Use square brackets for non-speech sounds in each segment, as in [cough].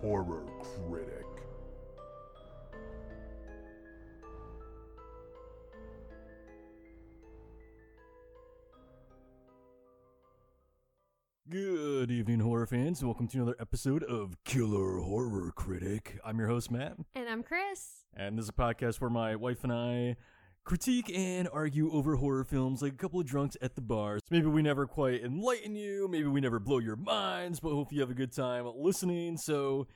Horror Critic. Good evening, horror fans. Welcome to another episode of Killer Horror Critic. I'm your host, Matt, And I'm Chris. and this is a podcast where my wife and I critique and argue over horror films like a couple of drunks at the bar. So maybe we never quite enlighten you, maybe we never blow your minds, but hope you have a good time listening. So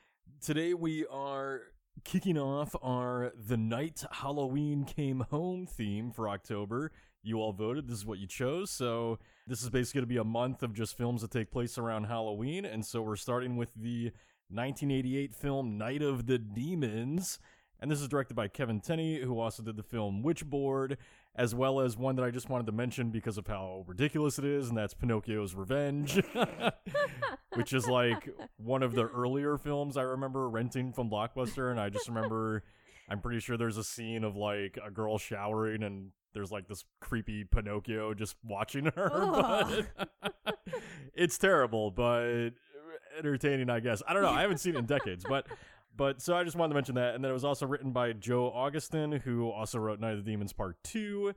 today we are kicking off our The Night Halloween Came Home theme for October. You all voted. This is what you chose. So this is basically going to be a month of just films that take place around Halloween. And so we're starting with the 1988 film Night of the Demons. And this is directed by Kevin Tenney, who also did the film Witchboard, as well as one that I just wanted to mention because of how ridiculous it is, and that's Pinocchio's Revenge, [laughs] which is like one of the earlier films I remember renting from Blockbuster. And I just remember, I'm pretty sure there's a scene of like a girl showering and there's like this creepy Pinocchio just watching her. [laughs] But it's terrible, but entertaining, I guess. I don't know. I haven't seen it in decades, but but so I just wanted to mention that. And then it was also written by Joe Augustyn, who also wrote Night of the Demons Part 2.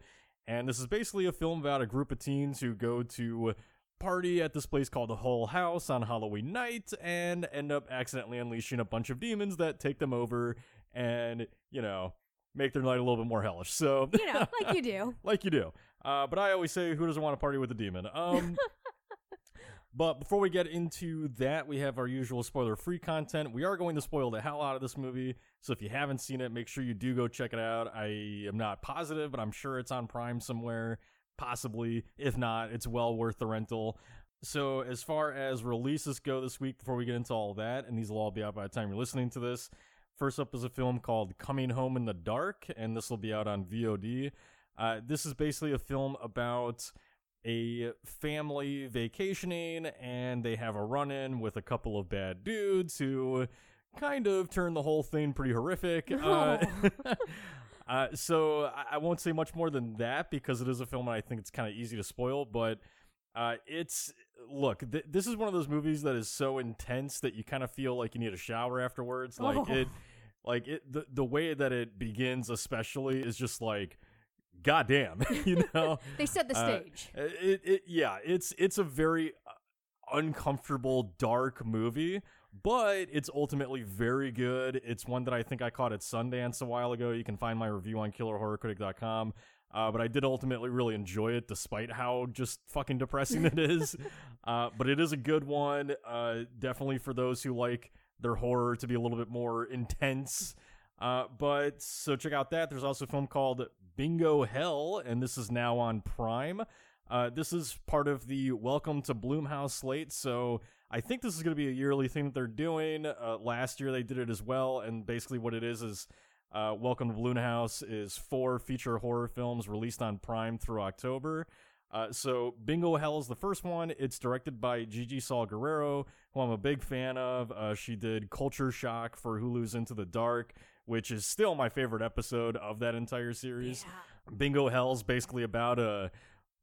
And this is basically a film about a group of teens who go to party at this place called the Hull House on Halloween night and end up accidentally unleashing a bunch of demons that take them over and, you know, make their night a little bit more hellish. So, You know, like you do. [laughs] like you do. Uh, but I always say, who doesn't want to party with a demon? Um, [laughs] but before we get into that, we have our usual spoiler-free content. We are going to spoil the hell out of this movie, so if you haven't seen it, make sure you do go check it out. I am not positive, but I'm sure it's on Prime somewhere, possibly. If not, it's well worth the rental. So, as far as releases go this week, before we get into all that, and these will all be out by the time you're listening to this, first up is a film called Coming Home in the Dark, and this will be out on VOD. Uh, this is basically a film about a family vacationing, and they have a run in with a couple of bad dudes who kind of turn the whole thing pretty horrific. Uh, [laughs] [laughs] uh, so I, I won't say much more than that because it is a film and I think it's kind of easy to spoil, but. Uh, it's look. Th- this is one of those movies that is so intense that you kind of feel like you need a shower afterwards. Like Oh. it, like it. The the way that it begins, especially, is just like, goddamn, [laughs] you know. [laughs] They set the Uh, stage. It, it, yeah, it's it's a very uh, uncomfortable, dark movie, but it's ultimately very good. It's one that I think I caught at Sundance a while ago. You can find my review on KillerHorrorCritic.com. Uh, but I did ultimately really enjoy it, despite how just fucking depressing it is. [laughs] Uh, but it is a good one. Uh, definitely for those who like their horror to be a little bit more intense. Uh, but so check out that. There's also a film called Bingo Hell, and this is now on Prime. Uh, this is part of the Welcome to Blumhouse slate, so I think this is going to be a yearly thing that they're doing. Uh, last year they did it as well, and basically what it is is uh, Welcome to Blumhouse is four feature horror films released on Prime through October. Uh, so Bingo Hell is the first one. It's directed by Gigi Saul Guerrero, who I'm a big fan of. Uh, she did Culture Shock for Hulu's Into the Dark, which is still my favorite episode of that entire series. Bingo Hell's basically about a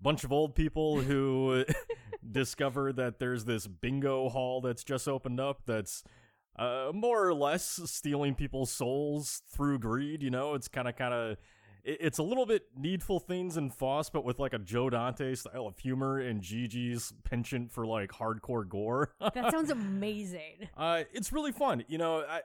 bunch of old people who [laughs] discover that there's this bingo hall that's just opened up that's uh, more or less stealing people's souls through greed. You know, it's kind of kind of it's a little bit needful things and Foss, but with like a Joe Dante style of humor and Gigi's penchant for like hardcore gore. That sounds [laughs] amazing. Uh, it's really fun. You know, I,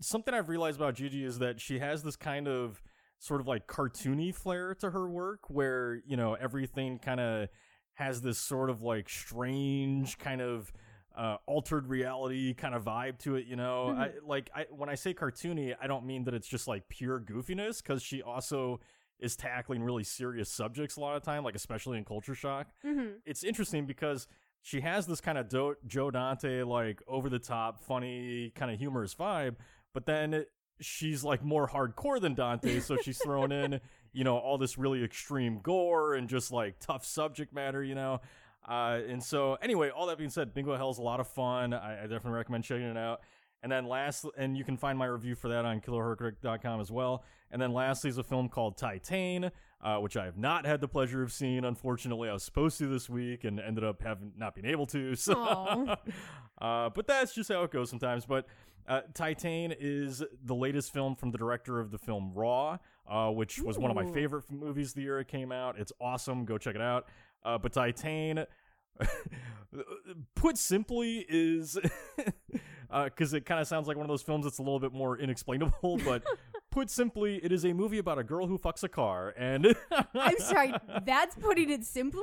something I've realized about Gigi is that she has this kind of sort of like cartoony flair to her work where, you know, everything kind of has this sort of like strange kind of uh, altered reality kind of vibe to it, you know. I like I when I say cartoony, I don't mean that it's just like pure goofiness cuz she also is tackling really serious subjects a lot of time, like especially in Culture Shock. Hmm it's interesting because she has this kind of Do- Joe Dante like over the top, funny, kind of humorous vibe, but then she's like more hardcore than Dante, so she's thrown in, [laughs] you know, all this really extreme gore and just like tough subject matter, you know. Uh, and so anyway, all that being said, Bingo Hell's a lot of fun. I, I definitely recommend checking it out. And then last, and you can find my review for that on killerhorrorcritic.com as well. And then lastly is a film called Titane, uh, which I have not had the pleasure of seeing. Unfortunately, I was supposed to this week and ended up having not being able to. So, [laughs] uh, but that's just how it goes sometimes. But uh, Titane is the latest film from the director of the film Raw, uh, which was one of my favorite movies the year it came out. It's awesome. Go check it out. Uh, but Titane, [laughs] put simply, is [laughs] because it kind of sounds like one of those films that's a little bit more inexplainable. But [laughs] put simply, it is a movie about a girl who fucks a car, and [laughs] I'm sorry. That's putting it simply.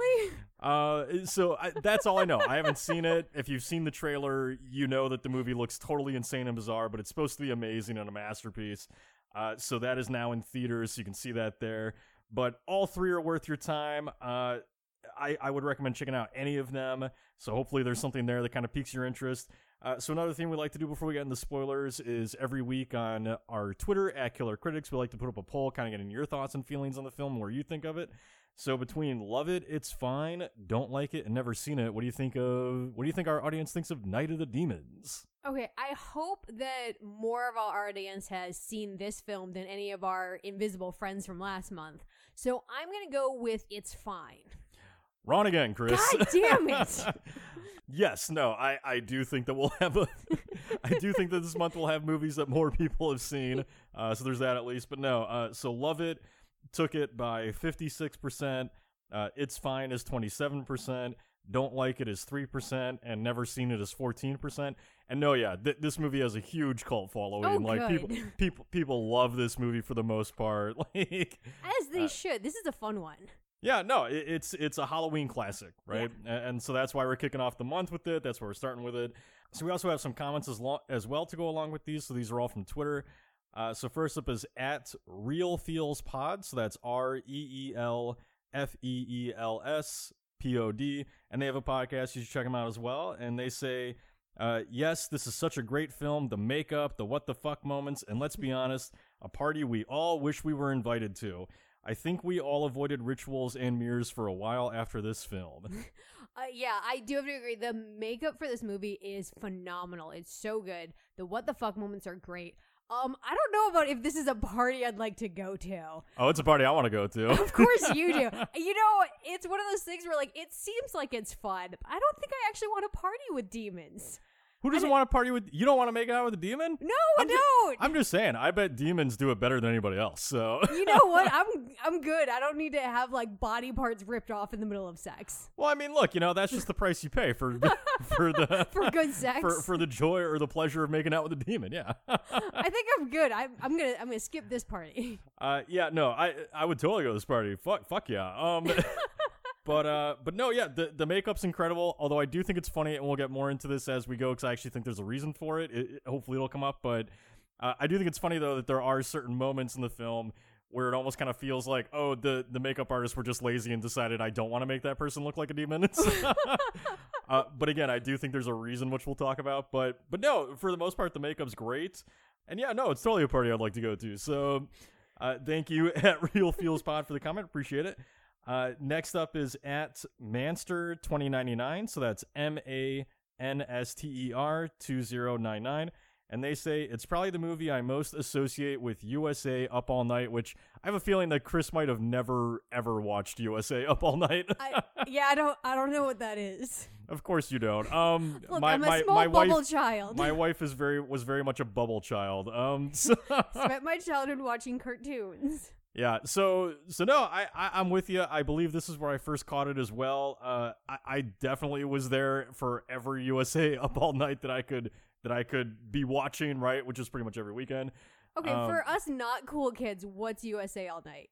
uh, so I, that's all I know. I haven't seen it. If you've seen the trailer, you know that the movie looks totally insane and bizarre, but it's supposed to be amazing and a masterpiece. Uh, so that is now in theaters. So you can see that there. But all three are worth your time. Uh, I, I would recommend checking out any of them. So hopefully there's something there that kind of piques your interest. Uh, so another thing we like to do before we get into spoilers is every week on our Twitter at Killer Critics, we like to put up a poll, kind of getting your thoughts and feelings on the film, where you think of it. So between love it, it's fine, don't like it, and never seen it, what do you think of? What do you think our audience thinks of Night of the Demons? Okay, I hope that more of our audience has seen this film than any of our invisible friends from last month. So I'm gonna go with It's Fine. Wrong again, Chris. God damn it! [laughs] yes, no, I, I do think that we'll have a. [laughs] I do think that this month we'll have movies that more people have seen. Uh, so there's that at least. But no, uh, so Love It took it by 56%. Uh, it's Fine is 27%. Don't Like It is 3%. And Never Seen It is 14%. And no, yeah, th- this movie has a huge cult following. Oh, like people, good. people, people love this movie for the most part. [laughs] Like, As they Uh, should. This is a fun one. Yeah, no, it, it's it's a Halloween classic, right? A- And, so that's why we're kicking off the month with it. That's why we're starting with it. So we also have some comments as lo- as well to go along with these. So these are all from Twitter. Uh, so first up is at Reel Feels Pod. So that's R E E L F E E L S P O D, and they have a podcast. You should check them out as well. And they say. Uh, yes, this is such a great film. The makeup, the what the fuck moments, and let's be honest, a party we all wish we were invited to. I think we all avoided rituals and mirrors for a while after this film. [laughs] Uh, yeah, I do have to agree. The makeup for this movie is phenomenal. It's so good. The what the fuck moments are great. Um, I don't know about if this is a party I'd like to go to. oh, it's a party I want to go to. Of course [laughs] you do. You know, it's one of those things where like it seems like it's fun. But I don't think I actually want to party with demons. Who doesn't want to party with? You don't want to make out with a demon? No, I I'm don't. I'm just saying. I bet demons do it better than anybody else. So, you know what? [laughs] I'm I'm good. I don't need to have like body parts ripped off in the middle of sex well, I mean, look, you know, that's just the price you pay for [laughs] for the for good sex. for for the joy or the pleasure of making out with a demon. Yeah. [laughs] I think I'm good. I'm I'm gonna I'm gonna skip this party. Uh, yeah, no, I I would totally go to this party. Fuck, fuck yeah. Um, but uh, but no, yeah, the the makeup's incredible. Although I do think it's funny, and we'll get more into this as we go, because I actually think there's a reason for it. it, it- hopefully, it'll come up. But uh, I do think it's funny though that there are certain moments in the film where it almost kind of feels like, oh, the the makeup artists were just lazy and decided I don't want to make that person look like a demon. [laughs] uh, but again, I do think there's a reason which we'll talk about. But but no, for the most part, the makeup's great. And yeah, no, it's totally a party I'd like to go to. So uh, thank you [laughs] at Reel Feels Pod for the comment. Appreciate it. Uh, next up is at Manster2099. So that's M A N S T E R 2099. And they say it's probably the movie I most associate with USA Up All Night, which I have a feeling that Chris might have never ever watched USA Up All Night. I, [laughs] yeah, I don't I don't know what that is. of course you don't. Um, [laughs] Look, my I'm a my small my bubble wife child. my wife is very was very much a bubble child. Um, [laughs] so Spent my childhood watching cartoons. Yeah, so so no, I, I I'm with you. I believe this is where I first caught it as well. Uh, I, I definitely was there for every USA [laughs] Up All Night that I could that I could be watching, right? Which is pretty much every weekend. Okay, Um, for us not cool kids, what's USA All Night?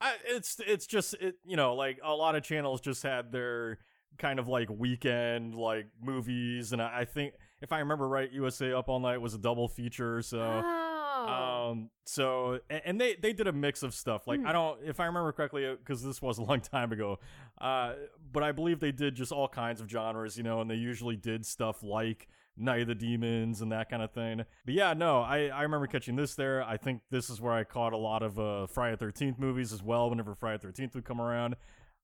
I, it's it's just it you know like a lot of channels just had their kind of like weekend like movies, and I, I think if I remember right, USA Up All Night was a double feature. So oh, Um. So, and they they did a mix of stuff. Like Mhm. I don't, if I remember correctly, because this was a long [laughs] time ago. Uh, but I believe they did just all kinds of genres, you know, and they usually did stuff like Night of the Demons and that kind of thing. But yeah, no, I I remember catching this there. I think this is where I caught a lot of uh Friday Thirteenth movies as well. Whenever Friday Thirteenth would come around.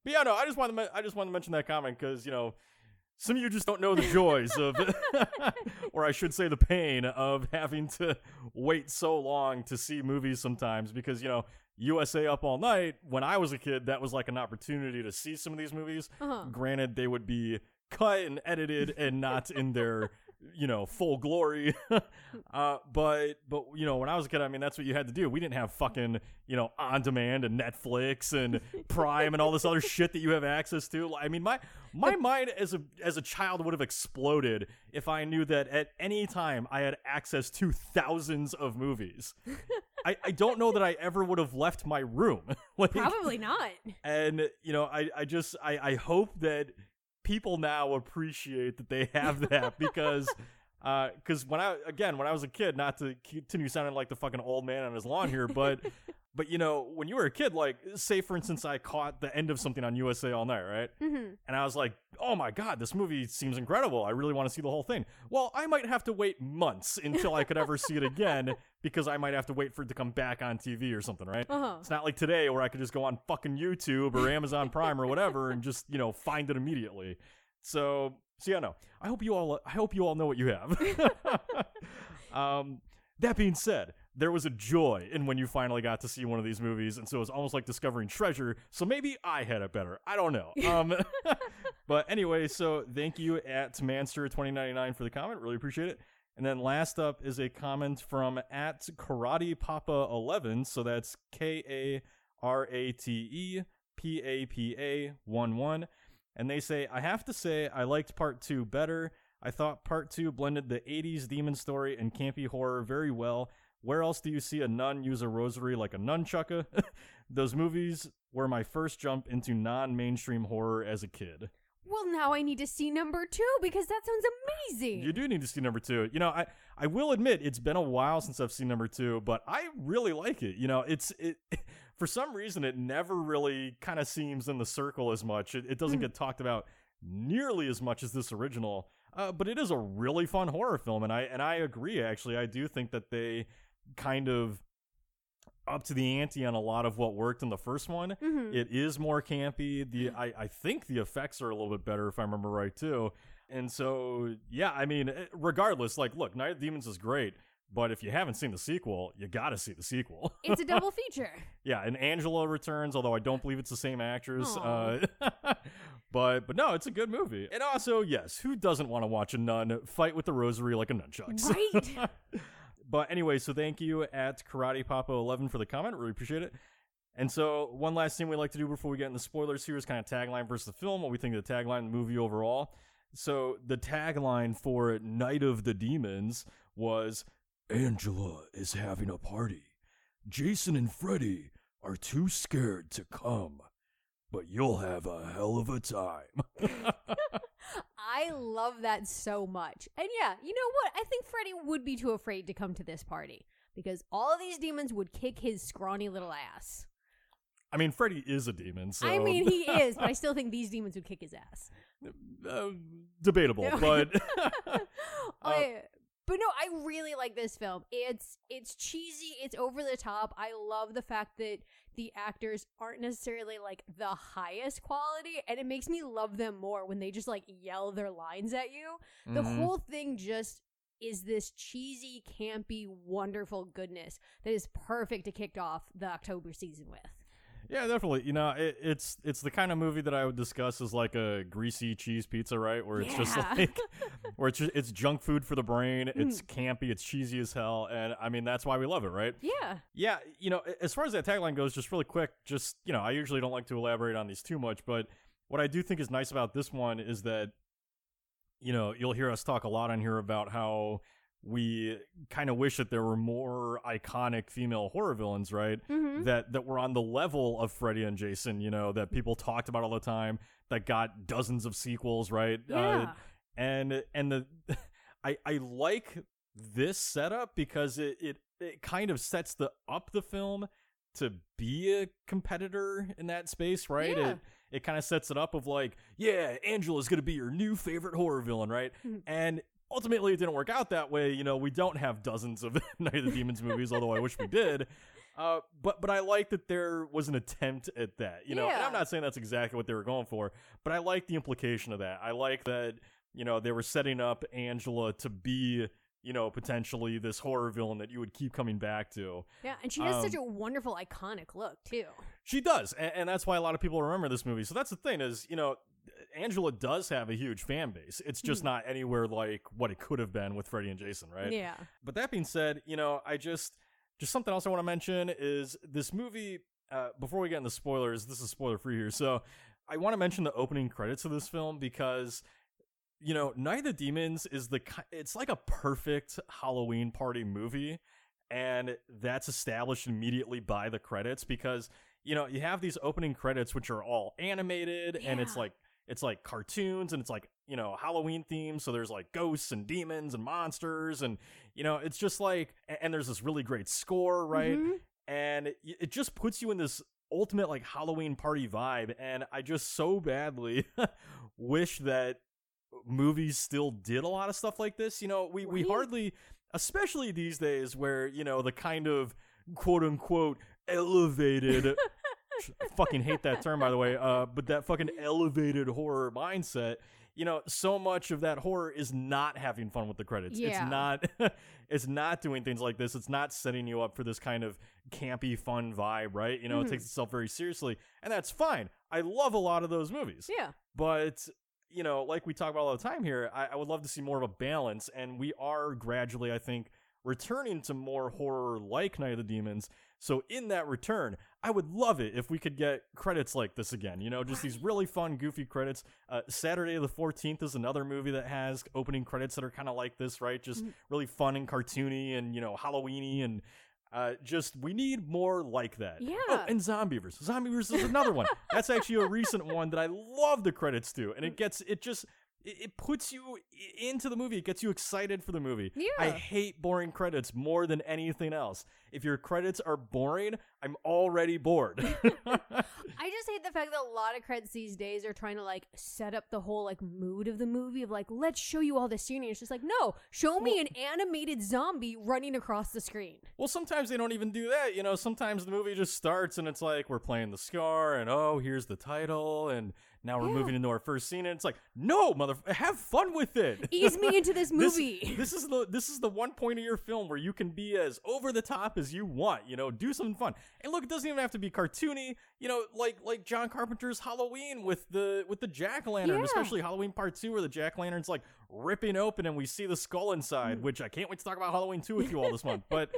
But yeah, no, I just wanted to I just wanted to mention that comment because you know. Some of you just don't know the joys of, [laughs] or I should say, the pain of having to wait so long to see movies sometimes because, you know, USA Up All Night, when I was a kid, that was like an opportunity to see some of these movies. Uh-huh. Granted, they would be cut and edited and not in their, you know, full glory. [laughs] uh, but, but, you know, when I was a kid, I mean, that's what you had to do. We didn't have fucking, you know, on demand and Netflix and [laughs] Prime and all this other shit that you have access to. I mean, my, my mind as a as a child would have exploded if I knew that at any time I had access to thousands of movies. I, I don't know that I ever would have left my room. [laughs] like, Probably not. and you know, I, I just I, I hope that people now appreciate that they have that because [laughs] uh, because when I again when I was a kid, not to continue sounding like the fucking old man on his lawn here, but but you know when you were a kid, like say for instance, I caught the end of something on USA All Night, right? hmm And I was like, oh my God, this movie seems incredible. I really want to see the whole thing. Well, I might have to wait months until I could ever see it again [laughs] because I might have to wait for it to come back on TV or something, right? Uh-huh. It's not like today where I could just go on fucking YouTube or Amazon Prime or whatever and just, you know, find it immediately. So, so yeah, no. I hope you all I hope you all know what you have. [laughs] [laughs] um that being said, there was a joy in when you finally got to see one of these movies, and so it was almost like discovering treasure. So maybe I had it better. I don't know. [laughs] Um, [laughs] but anyway, so thank you at Manster2099 for the comment. Really appreciate it. And then last up is a comment from at Karate Papa 11. So that's K A R A T E P A P A 1 1. And they say, I have to say, I liked part two better. I thought part two blended the 80s demon story and campy horror very well. Where else do you see a nun use a rosary like a nunchucka? [laughs] Those movies were my first jump into non mainstream horror as a kid. Well, now I need to see number two because that sounds amazing. You do need to see number two. You know, I, I will admit it's been a while since I've seen number two, but I really like it. You know, it's it [laughs] for some reason it never really kind of seems in the circle as much. It, it doesn't Mhm. get talked about nearly as much as this original. Uh, but it is a really fun horror film, and I and I agree. Actually, I do think that they kind of up to the ante on a lot of what worked in the first one. Mhm. It is more campy. The I, I think the effects are a little bit better if I remember right too. And so yeah, I mean, eh, regardless, like look, Night of Demons is great, but if you haven't seen the sequel, you got to see the sequel. [laughs] it's a double feature. yeah, and Angela returns, although I don't believe it's the same actress. Uh, [laughs] but but no, it's a good movie. And also, yes, who doesn't want to watch a nun fight with the rosary like a nunchucks? Right. [laughs] But anyway, so thank you at Karate Papa 11 for the comment. Really appreciate it. And so, one last thing we like to do before we get into spoilers here is kind of tagline versus the film, what we think of the tagline, the movie overall. So, the tagline for Night of the Demons was Angela is having a party. Jason and Freddy are too scared to come, but you'll have a hell of a time. [laughs] [laughs] I love that so much. And yeah, you know what? I think Freddy would be too afraid to come to this party because all of these demons would kick his scrawny little ass. I mean, Freddy is a demon, so. I mean, he [laughs] is, but I still think these demons would kick his ass. uh, debatable, [laughs] [laughs] but. Uh, I- but no, I really like this film. It's it's cheesy, it's over the top. I love the fact that the actors aren't necessarily like the highest quality, and it makes me love them more when they just like yell their lines at you. The Mhm. whole thing just is this cheesy, campy, wonderful goodness that is perfect to kick off the October season with. Yeah, definitely. You know, it, it's it's the kind of movie that I would discuss as like a greasy cheese pizza, right? Where it's just [laughs] Yeah. like, where it's just, it's junk food for the brain. Hmm. It's campy. It's cheesy as hell, and I mean that's why we love it, right? Yeah. Yeah, you know, as far as that tagline goes, just really quick, just you know, I usually don't like to elaborate on these too much, but what I do think is nice about this one is that, you know, you'll hear us talk a lot on here about how we kind of wish that there were more iconic female horror villains, right? Mm-hmm. That that were on the level of Freddy and Jason, you know, that people talked about all the time, that got dozens of sequels, right? Uh, Yeah. and and the [laughs] I I like this setup because it it, it kind of sets the up the film to be a competitor in that space, right? Yeah. It it kind of sets it up of like, yeah, Angela's gonna be your new favorite horror villain, right? Mhm. And ultimately, it didn't work out that way. You know, we don't have dozens of [laughs] Night of the Demons movies, although I wish we did. Uh, but but I like that there was an attempt at that, you know. And I'm not saying that's exactly what they were going for, but I like the implication of that. I like that you know they were setting up Angela to be you know potentially this horror villain that you would keep coming back to. Yeah, and she has such Um, a wonderful, iconic look too. She does, and, and that's why a lot of people remember this movie. So that's the thing is, you know, Angela does have a huge fan base. It's just Mhm. not anywhere like what it could have been with Freddy and Jason, right? Yeah. But that being said, you know, I just just something else I want to mention is this movie. Uh, before we get into spoilers, this is spoiler free here, so I want to mention the opening credits of this film because you know, Night of the Demons is the it's like a perfect Halloween party movie, and that's established immediately by the credits because you know you have these opening credits which are all animated and it's like it's like cartoons and it's like you know Halloween themes. So there's like ghosts and demons and monsters and you know it's just like and there's this really great score, right? Mhm. and it, it just puts you in this ultimate like Halloween party vibe. And I just so badly [laughs] wish that movies still did a lot of stuff like this. You know, we we hardly, especially these days, where you know the kind of quote unquote elevated. [laughs] I fucking hate that term, by the way. Uh, but that fucking elevated horror mindset. You know, so much of that horror is not having fun with the credits. Yeah. It's not. [laughs] it's not doing things like this. It's not setting you up for this kind of campy, fun vibe, right? You know, Mhm. it takes itself very seriously, and that's fine. I love a lot of those movies, Yeah. but you know, like we talk about all the time here, I, I would love to see more of a balance, and we are gradually, I think, returning to more horror like Night of the Demons. So in that return, I would love it if we could get credits like this again. You know, just these really fun, goofy credits. Uh, Saturday the 14th is another movie that has opening credits that are kind of like this, right? Just Mhm. really fun and cartoony and, you know, Halloweeny and uh, just we need more like that. Yeah. Oh, and Zombeavers. Zombeavers is another one. That's actually a recent one that I love the credits to, and it gets it just it, it puts you into the movie. It gets you excited for the movie. I hate boring credits more than anything else. If your credits are boring, I'm already bored. [laughs] [laughs] I just hate the fact that a lot of credits these days are trying to like set up the whole like mood of the movie of like let's show you all the scenery. It's just like no, show me an animated zombie running across the screen. Well, sometimes they don't even do that. You know, sometimes the movie just starts and it's like we're playing the scar and oh, here's the title and now we're Yeah. moving into our first scene and it's like, no, mother, have fun with it. Ease me into this [laughs] This- movie. This, is the this is the one point of your film where you can be as over the top as you want. You know, do something fun. And look, it doesn't even have to be cartoony. You know, like like John Carpenter's Halloween with the with the jack o' lantern, Yeah. especially Halloween Part Two, where the jack o' lantern's like ripping open and we see the skull inside. Mm. Which I can't wait to talk about Halloween Two with you all this month. [laughs] But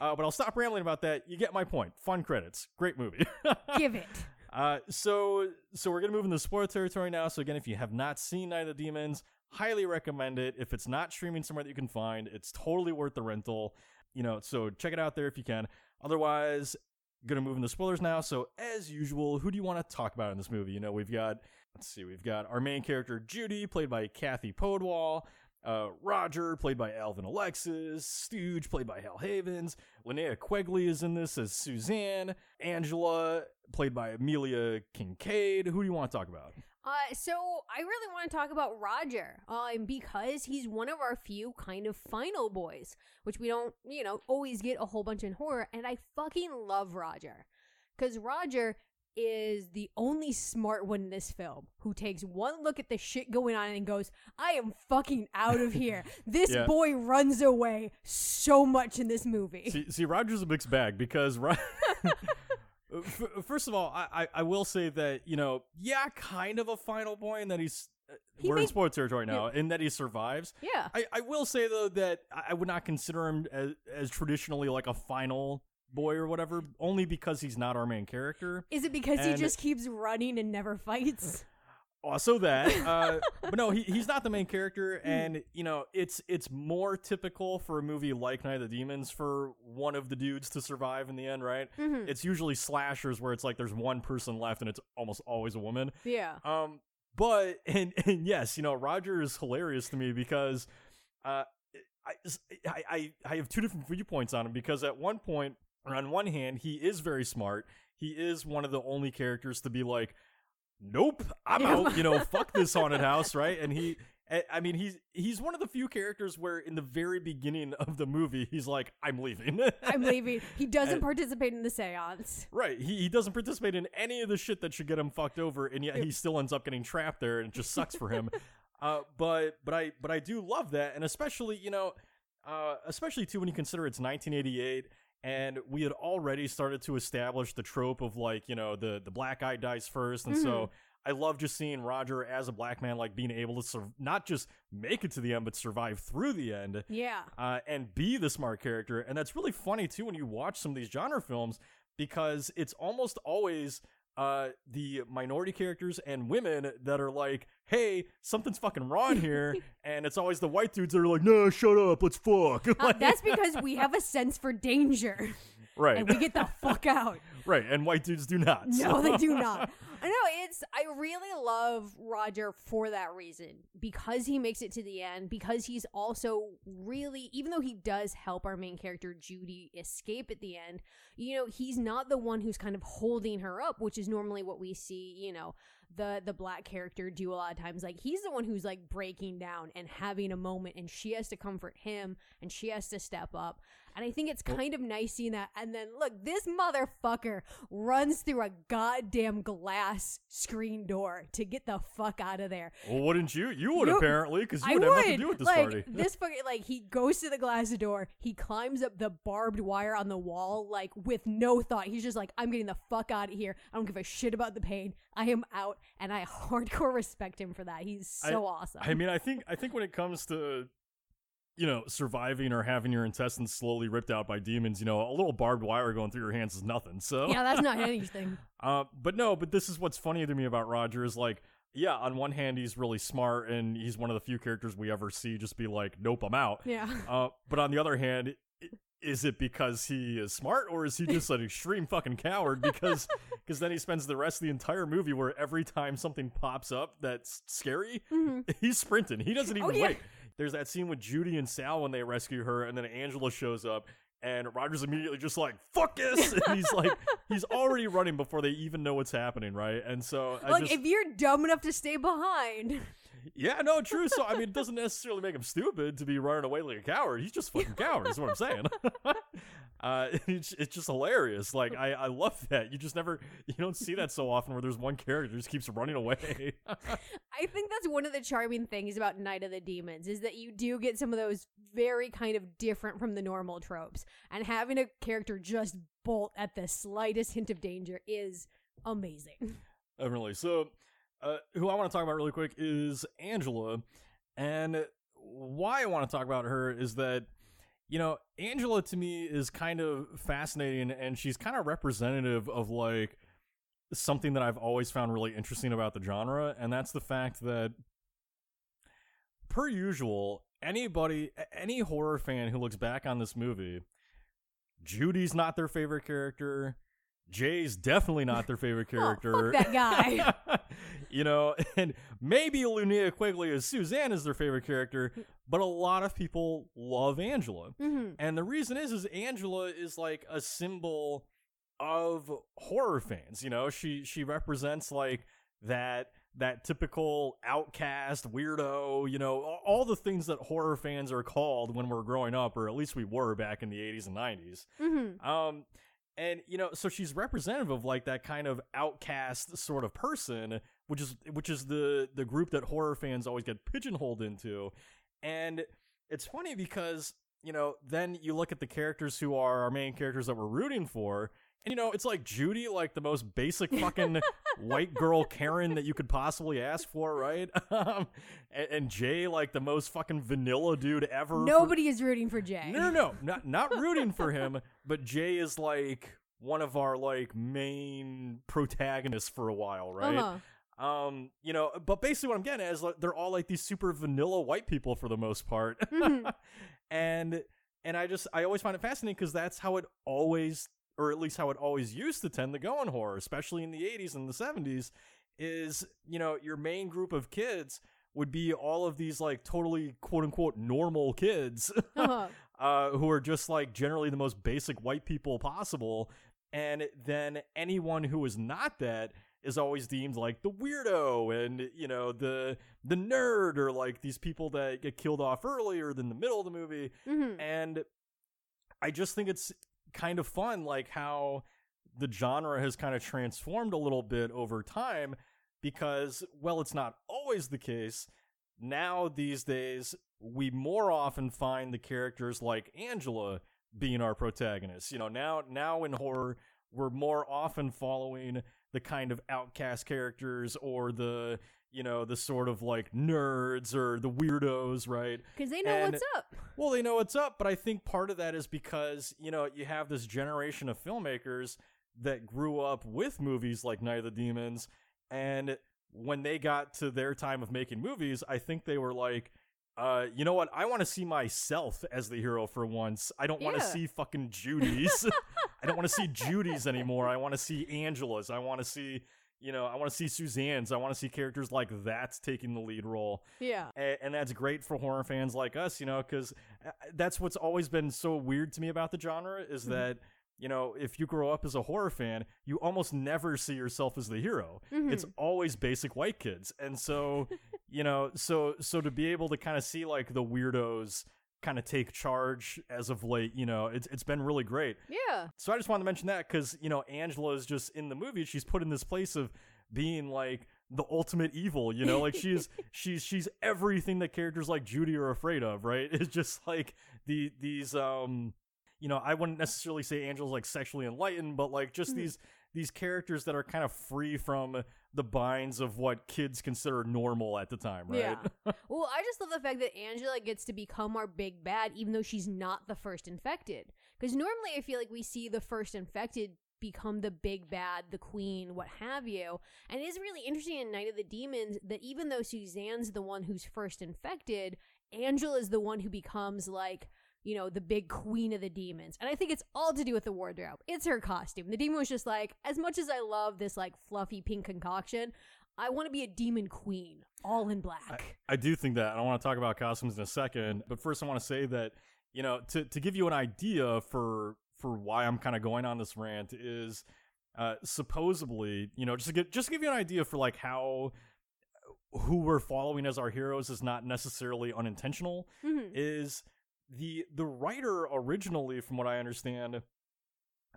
uh, but I'll stop rambling about that. You get my point. Fun credits. Great movie. [laughs] Give it. Uh, so so we're gonna move into spoiler territory now. So again, if you have not seen Night of the Demons, highly recommend it. If it's not streaming somewhere that you can find, it's totally worth the rental. You know, so check it out there if you can. Otherwise, gonna move into spoilers now. So as usual, who do you want to talk about in this movie? You know, we've got let's see, we've got our main character Judy, played by Cathy Podewell. Uh, Roger, played by Alvin Alexis. Stooge, played by Hal Havins. Linnea Quigley is in this as Suzanne. Angela, played by Amelia Kinkade. Who do you want to talk about? Uh, so I really want to talk about Roger, um, because he's one of our few kind of final boys, which we don't, you know, always get a whole bunch in horror, and I fucking love Roger, because Roger is the only smart one in this film who takes one look at the shit going on and goes, "I am fucking out of here." [laughs] this Yeah. boy runs away so much in this movie. See, see, Roger's a mixed bag because Ro- [laughs] First of all, I, I I will say that you know, yeah, kind of a final boy, and that he's uh, He we're in made- spoiler territory now—and that he survives. yeah. I, I will say though that I I would not consider him as, as traditionally like a final boy or whatever, only because he's not our main character. Is it because he just keeps running and never fights? [laughs] Also that, [laughs] uh, but no, he, he's not the main character, and you know it's it's more typical for a movie like Night of the Demons for one of the dudes to survive in the end, right? Mhm. It's usually slashers where it's like there's one person left and it's almost always a woman. Yeah. Um, but [laughs] and and yes, you know Roger is hilarious to me because, uh, I, I, I, I have two different viewpoints on him because at one point, on one hand, he is very smart. He is one of the only characters to be like, nope, I'm out. You know, [laughs] fuck this haunted house, right? And he, I- mean, he's he's one of the few characters where in the very beginning of the movie, he's like, I'm leaving. [laughs] I'm leaving. He doesn't And- participate in the seance. Right. He, he doesn't participate in any of the shit that should get him fucked over, and yet he still ends up getting trapped there, and it just sucks for him. [laughs] uh, but but I but I do love that, and especially you know, uh, especially too when you consider it's 1988, and we had already started to establish the trope of like you know the the black guy dies first, and so. I love just seeing Roger as a black man, like being able to sur- not just make it to the end, but survive through the end Yeah. uh, and be the smart character. And that's really funny too when you watch some of these genre films because it's almost always uh, the minority characters and women that are like, "Hey, something's fucking wrong [laughs] here," and it's always the white dudes that are like, "No, shut up, let's fuck." Uh, [laughs] Like- that's because we have a sense for danger [laughs] right, and we get the fuck out. right, and white dudes do not. No, so- they do not. I know it's. I really love Roger for that reason because he makes it to the end. Because he's also really, even though he does help our main character Judy escape at the end, you know, he's not the one who's kind of holding her up, which is normally what we see. You know, the the black character do a lot of times. Like he's the one who's like breaking down and having a moment, and she has to comfort him, and she has to step up. And I think it's kind of nice seeing that. And then look, this motherfucker runs through a goddamn glass screen door to get the fuck out of there. Well, wouldn't you? You would You- apparently, because you would would have nothing to do with this like party. this fucking like he goes to the glass door, he climbs up the barbed wire on the wall like with no thought. He's just like, I'm getting the fuck out of here. I don't give a shit about the pain. I am out, and I [laughs] hardcore respect him for that. He's so awesome. I mean, I think I think when it comes to you know surviving or having your intestines slowly ripped out by demons, you know, a little barbed wire going through your hands is nothing. So yeah, that's not [laughs] anything. Uh, but no, but this is what's funny to me about Roger is like, yeah, on one hand he's really smart and he's one of the few characters we ever see just be like, nope, I'm out. Yeah. Uh, but on the other hand, i- is it because he is smart or is he [laughs] just an extreme fucking coward? Because [laughs] because then he spends the rest of the entire movie where every time something pops up that's scary, [laughs] he's sprinting. He doesn't even Mm-hmm. Oh, yeah. wait. There's that scene with Judy and Sal when they rescue her, and then Angela shows up. And Roger's immediately just like, fuck this! And he's like, he's already running before they even know what's happening, right? And so, I like just, if you're dumb enough to stay behind. Yeah, no, true. So I mean, it doesn't necessarily make him stupid to be running away like a coward. He's just fucking coward. Is what I'm saying. [laughs] uh, [laughs] it's it's just hilarious. Like I I love that. You just never you don't see that so often where there's one character just keeps running away. [laughs] I think that's one of the charming things about Night of the Demons is that you do get some of those very kind of different from the normal tropes. And having a character just bolt at the slightest hint of danger is amazing. Definitely. So, uh, who I want to talk about really quick is Angela, and why I want to talk about her is that you know Angela to me is kind of fascinating, and she's kind of representative of like something that I've always found really interesting about the genre, and that's the fact that, per usual, anybody, any horror fan who looks back on this movie, Judy's not their favorite character. Jay's definitely not their favorite [laughs] character. Oh, that guy. [laughs] you know, and maybe Linnea Quigley as Suzanne is their favorite character, but a lot of people love Angela. hmm And the reason is is Angela is like a symbol of horror fans, you know? She she represents like that that typical outcast weirdo, you know, all the things that horror fans are called when we're growing up or at least we were back in the 80s and 90s. hmm Um, and you know, so she's representative of like that kind of outcast sort of person, which is which is the the group that horror fans always get pigeonholed into. And it's funny because you know, then you look at the characters who are our main characters that we're rooting for, and you know, it's like Judy, like the most basic fucking [laughs] white girl Karen that you could possibly ask for, right? [laughs] Um, and, and Jay, like the most fucking vanilla dude ever. for- Nobody is rooting for Jay. no, no, no, not not [laughs] rooting for him, but Jay is like one of our like main protagonists for a while, right? Uh-huh. Um, you know, but basically what I'm getting at is like they're all like these super vanilla white people for the most part, Mhm. and and I just I always find it fascinating because that's how it always, or at least how it always used to tend to go in horror, especially in the 80s and the 70s, is you know your main group of kids would be all of these like totally quote unquote normal kids [laughs] Uh-huh. uh, who are just like generally the most basic white people possible. And then anyone who is not that is always deemed like the weirdo and you know the the nerd or like these people that get killed off earlier than the middle of the movie Mhm. and I just think it's kind of fun, like how the genre has kind of transformed a little bit over time because, well, it's not always the case. Now, these days, we more often find the characters like Angela being our protagonists. You know, now, now in horror, we're more often following the kind of outcast characters or the, you know, the sort of like nerds or the weirdos, right? Because they know And- what's up. Well, they know what's up, but I think part of that is because, you know, you have this generation of filmmakers that grew up with movies like Night of the Demons, and when they got to their time of making movies, I think they were like, uh, you know what? I want to see myself as the hero for once. I don't want to Yeah. see fucking [laughs] Judy's. [laughs] I don't want to see Judy's anymore. I want to see Angela's. I want to see, you know, I want to see Suzanne's. I want to see characters like that taking the lead role Yeah. a- and that's great for horror fans like us, you know, because that's what's always been so weird to me about the genre is Mm-hmm. that you know if you grow up as a horror fan, you almost never see yourself as the hero. Mhm. It's always basic white kids, and so [laughs] you know, so so to be able to kind of see like the weirdos kind of take charge as of late, you know, it's it's been really great. Yeah. So I just wanted to mention that because you know Angela is just in the movie. She's put in this place of being like the ultimate evil. You know, like she's [laughs] she's she's everything that characters like Judy are afraid of. Right? [laughs] It's just like the these um, you know, I wouldn't necessarily say Angela's like sexually enlightened, but like just Mhm. these these characters that are kind of free from the binds of what kids consider normal at the time. Right? Yeah. [laughs] well, I just love the fact that Angela gets to become our big bad, even though she's not the first infected. Because normally I feel like we see the first infected become the big bad, the queen, what have you. And it is really interesting in Night of the Demons that even though Suzanne's the one who's first infected, Angela is the one who becomes like. You know, the big queen of the demons. And I think it's all to do with the wardrobe. It's her costume. The demon was just like, as much as I love this like fluffy pink concoction, I want to be a demon queen, all in black. I do think that. I want to talk about costumes in a second, but first I want to say that you know to to give you an idea for for why I'm kind of going on this rant is uh supposedly you know just to get just to give you an idea for like how who we're following as our heroes is not necessarily unintentional Mhm. is the the writer originally from what I understand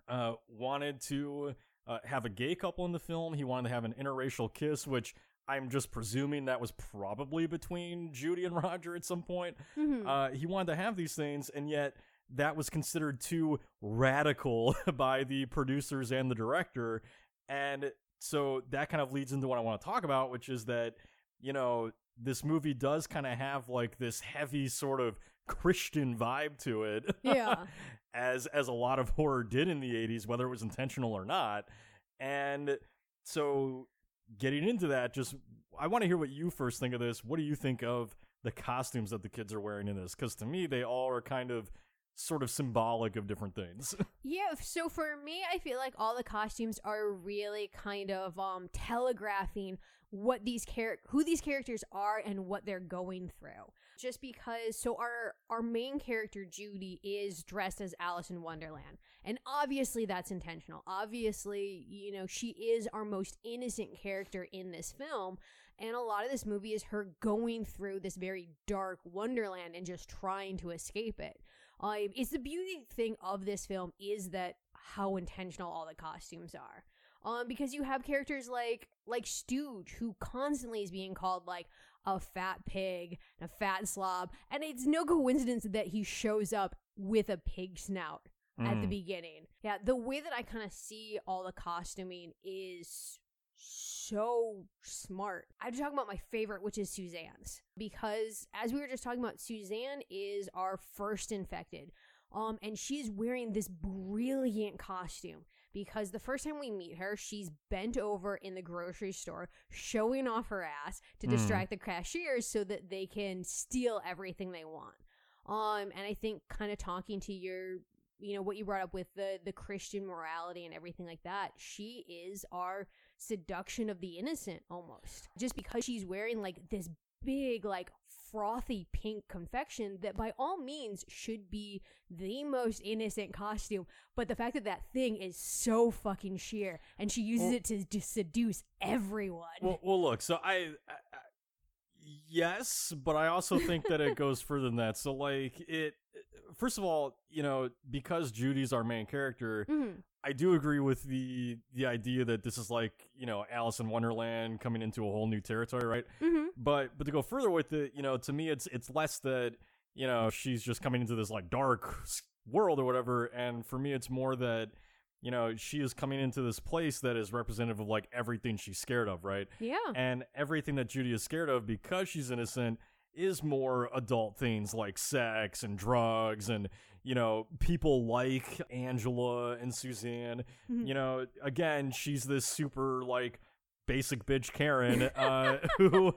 uh wanted to uh, have a gay couple in the film. He wanted to have an interracial kiss, which I'm just presuming that was probably between Judy and [laughs] Roger at some point. Mhm. Uh, he wanted to have these things, and yet that was considered too radical [laughs] by the producers and the director. And so that kind of leads into what I want to talk about, which is that, you know, this movie does kind of have like this heavy sort of Christian vibe to it. Yeah. [laughs] as as a lot of horror did in the 80s whether it was intentional or not. And so getting into that just I want to hear what you first think of this. What do you think of the costumes that the kids are wearing in this? Cuz to me they all are kind of sort of symbolic of different things. [laughs] yeah, so for me, I feel like all the costumes are really kind of um telegraphing what these char- who these characters are and what they're going through. Just because so our our main character Judy is dressed as Alice in Wonderland. And obviously that's intentional. Obviously, you know, she is our most innocent character in this film. And a lot of this movie is her going through this very dark wonderland and just trying to escape it. Um, it's the beauty thing of this film is that how intentional all the costumes are. Um, because you have characters like like Stooge, who constantly is being called like a fat pig, a fat slob, and it's no coincidence that he shows up with a pig snout at the Mm. beginning. Yeah, the way that I kind of see all the costuming is so smart. I'm talk about my favorite, which is Suzanne's, because as we were just talking about, Suzanne is our first infected. Um, and she's wearing this brilliant costume because the first time we meet her, she's bent over in the grocery store, showing off her ass to Mm. distract the cashiers so that they can steal everything they want. Um, and I think kind of talking to your, you know, what you brought up with the the Christian morality and everything like that, she is our seduction of the innocent almost. Just because she's wearing like this big like frothy pink confection that by all means should be the most innocent costume but the fact that that thing is so fucking sheer and she uses Well- it to, to seduce everyone Well, well, look. So I, yes, but I also think that it goes further than that. So like it. First of all, you know, because Judy's our main character, Mhm. I do agree with the the idea that this is like you know Alice in Wonderland coming into a whole new territory, right? Mhm. But but to go further with it, you know, to me it's it's less that you know she's just coming into this like dark world or whatever, and for me it's more that you know she is coming into this place that is representative of like everything she's scared of, right? yeah And everything that Judy is scared of because she's innocent is more adult things like sex and drugs and you know people like Angela and Suzanne. Mhm. You know, again, she's this super like basic bitch Karen uh [laughs] who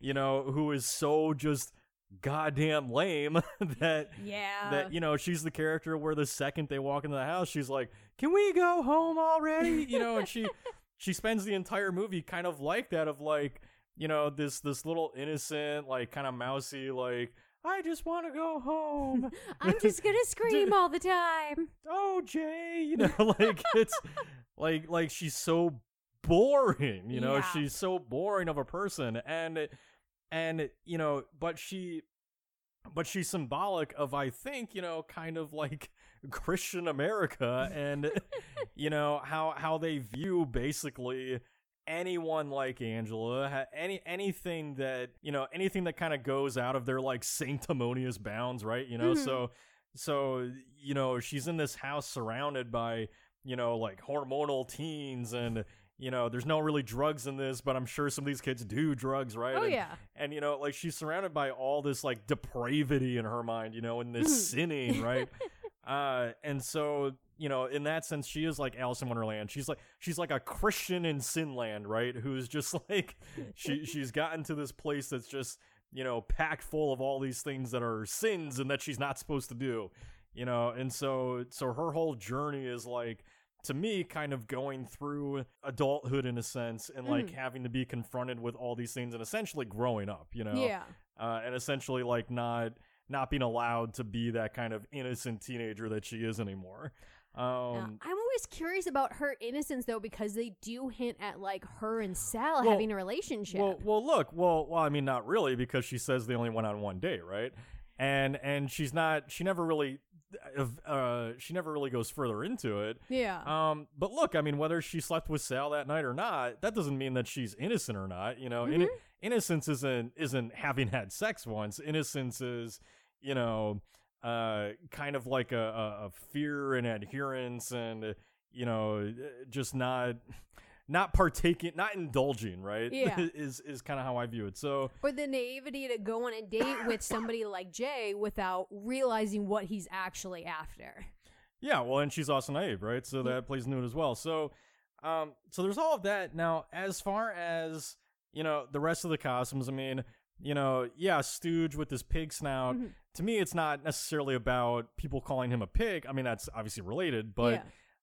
you know who is so just goddamn lame [laughs] that yeah. that you know she's the character where the second they walk into the house she's like can we go home already? You know and she [laughs] she spends the entire movie kind of like that of like you know this this little innocent like kind of mousy like i just want to go home. [laughs] I'm just gonna scream all the time. Oh jay you know like it's like like she's so boring you know Yeah. she's so boring of a person and and you know but she but she's symbolic of i think you know kind of like [laughs] christian america and [laughs] you know how how they view basically anyone like angela any anything that you know anything that kind of goes out of their like sanctimonious bounds right you know Mhm. so so you know she's in this house surrounded by you know like hormonal teens and you know there's no really drugs in this but i'm sure some of these kids do drugs right? Oh And- yeah. and you know like she's surrounded by all this like depravity in her mind you know and this Mhm. sinning [laughs] right? Uh and so you know in that sense she is like alice in wonderland. She's like she's like a christian in sinland right? Who's just [laughs] like she she's gotten to this place that's just you know packed full of all these things that are sins and that she's not supposed to do you know? And so so her whole journey is like to me kind of going through adulthood in a sense and like Mhm. having to be confronted with all these things and essentially growing up you know yeah uh, and essentially like not not being allowed to be that kind of innocent teenager that she is anymore Uh, um I'm always curious about her innocence though because they do hint at like her and Sal Well- having a relationship. Well, well, look, well, well, I mean, not really, because she says they only went on one date, right? And and she's not, she never really, uh, she never really goes further into it. yeah. Um, but look, I mean, whether she slept with Sal that night or not, that doesn't mean that she's innocent or not. You know, Inno- innocence isn't isn't having had sex once. Innocence is, you know, uh, kind of like a, a, a fear and adherence, and you know, just not not partaking, not indulging, right? [laughs] Yeah. is is kind of how I view it. So or the naivety to go on a date with [laughs] somebody like Jay without realizing what he's actually after. Yeah, well, and she's also naive, right? So that plays into it as well. So, um, so there's all of that. Now, as far as you know, the rest of the costumes, I mean, you know, yeah, Stooge with his pig snout. Mhm. To me, it's not necessarily about people calling him a pig. I mean, that's obviously related, but yeah.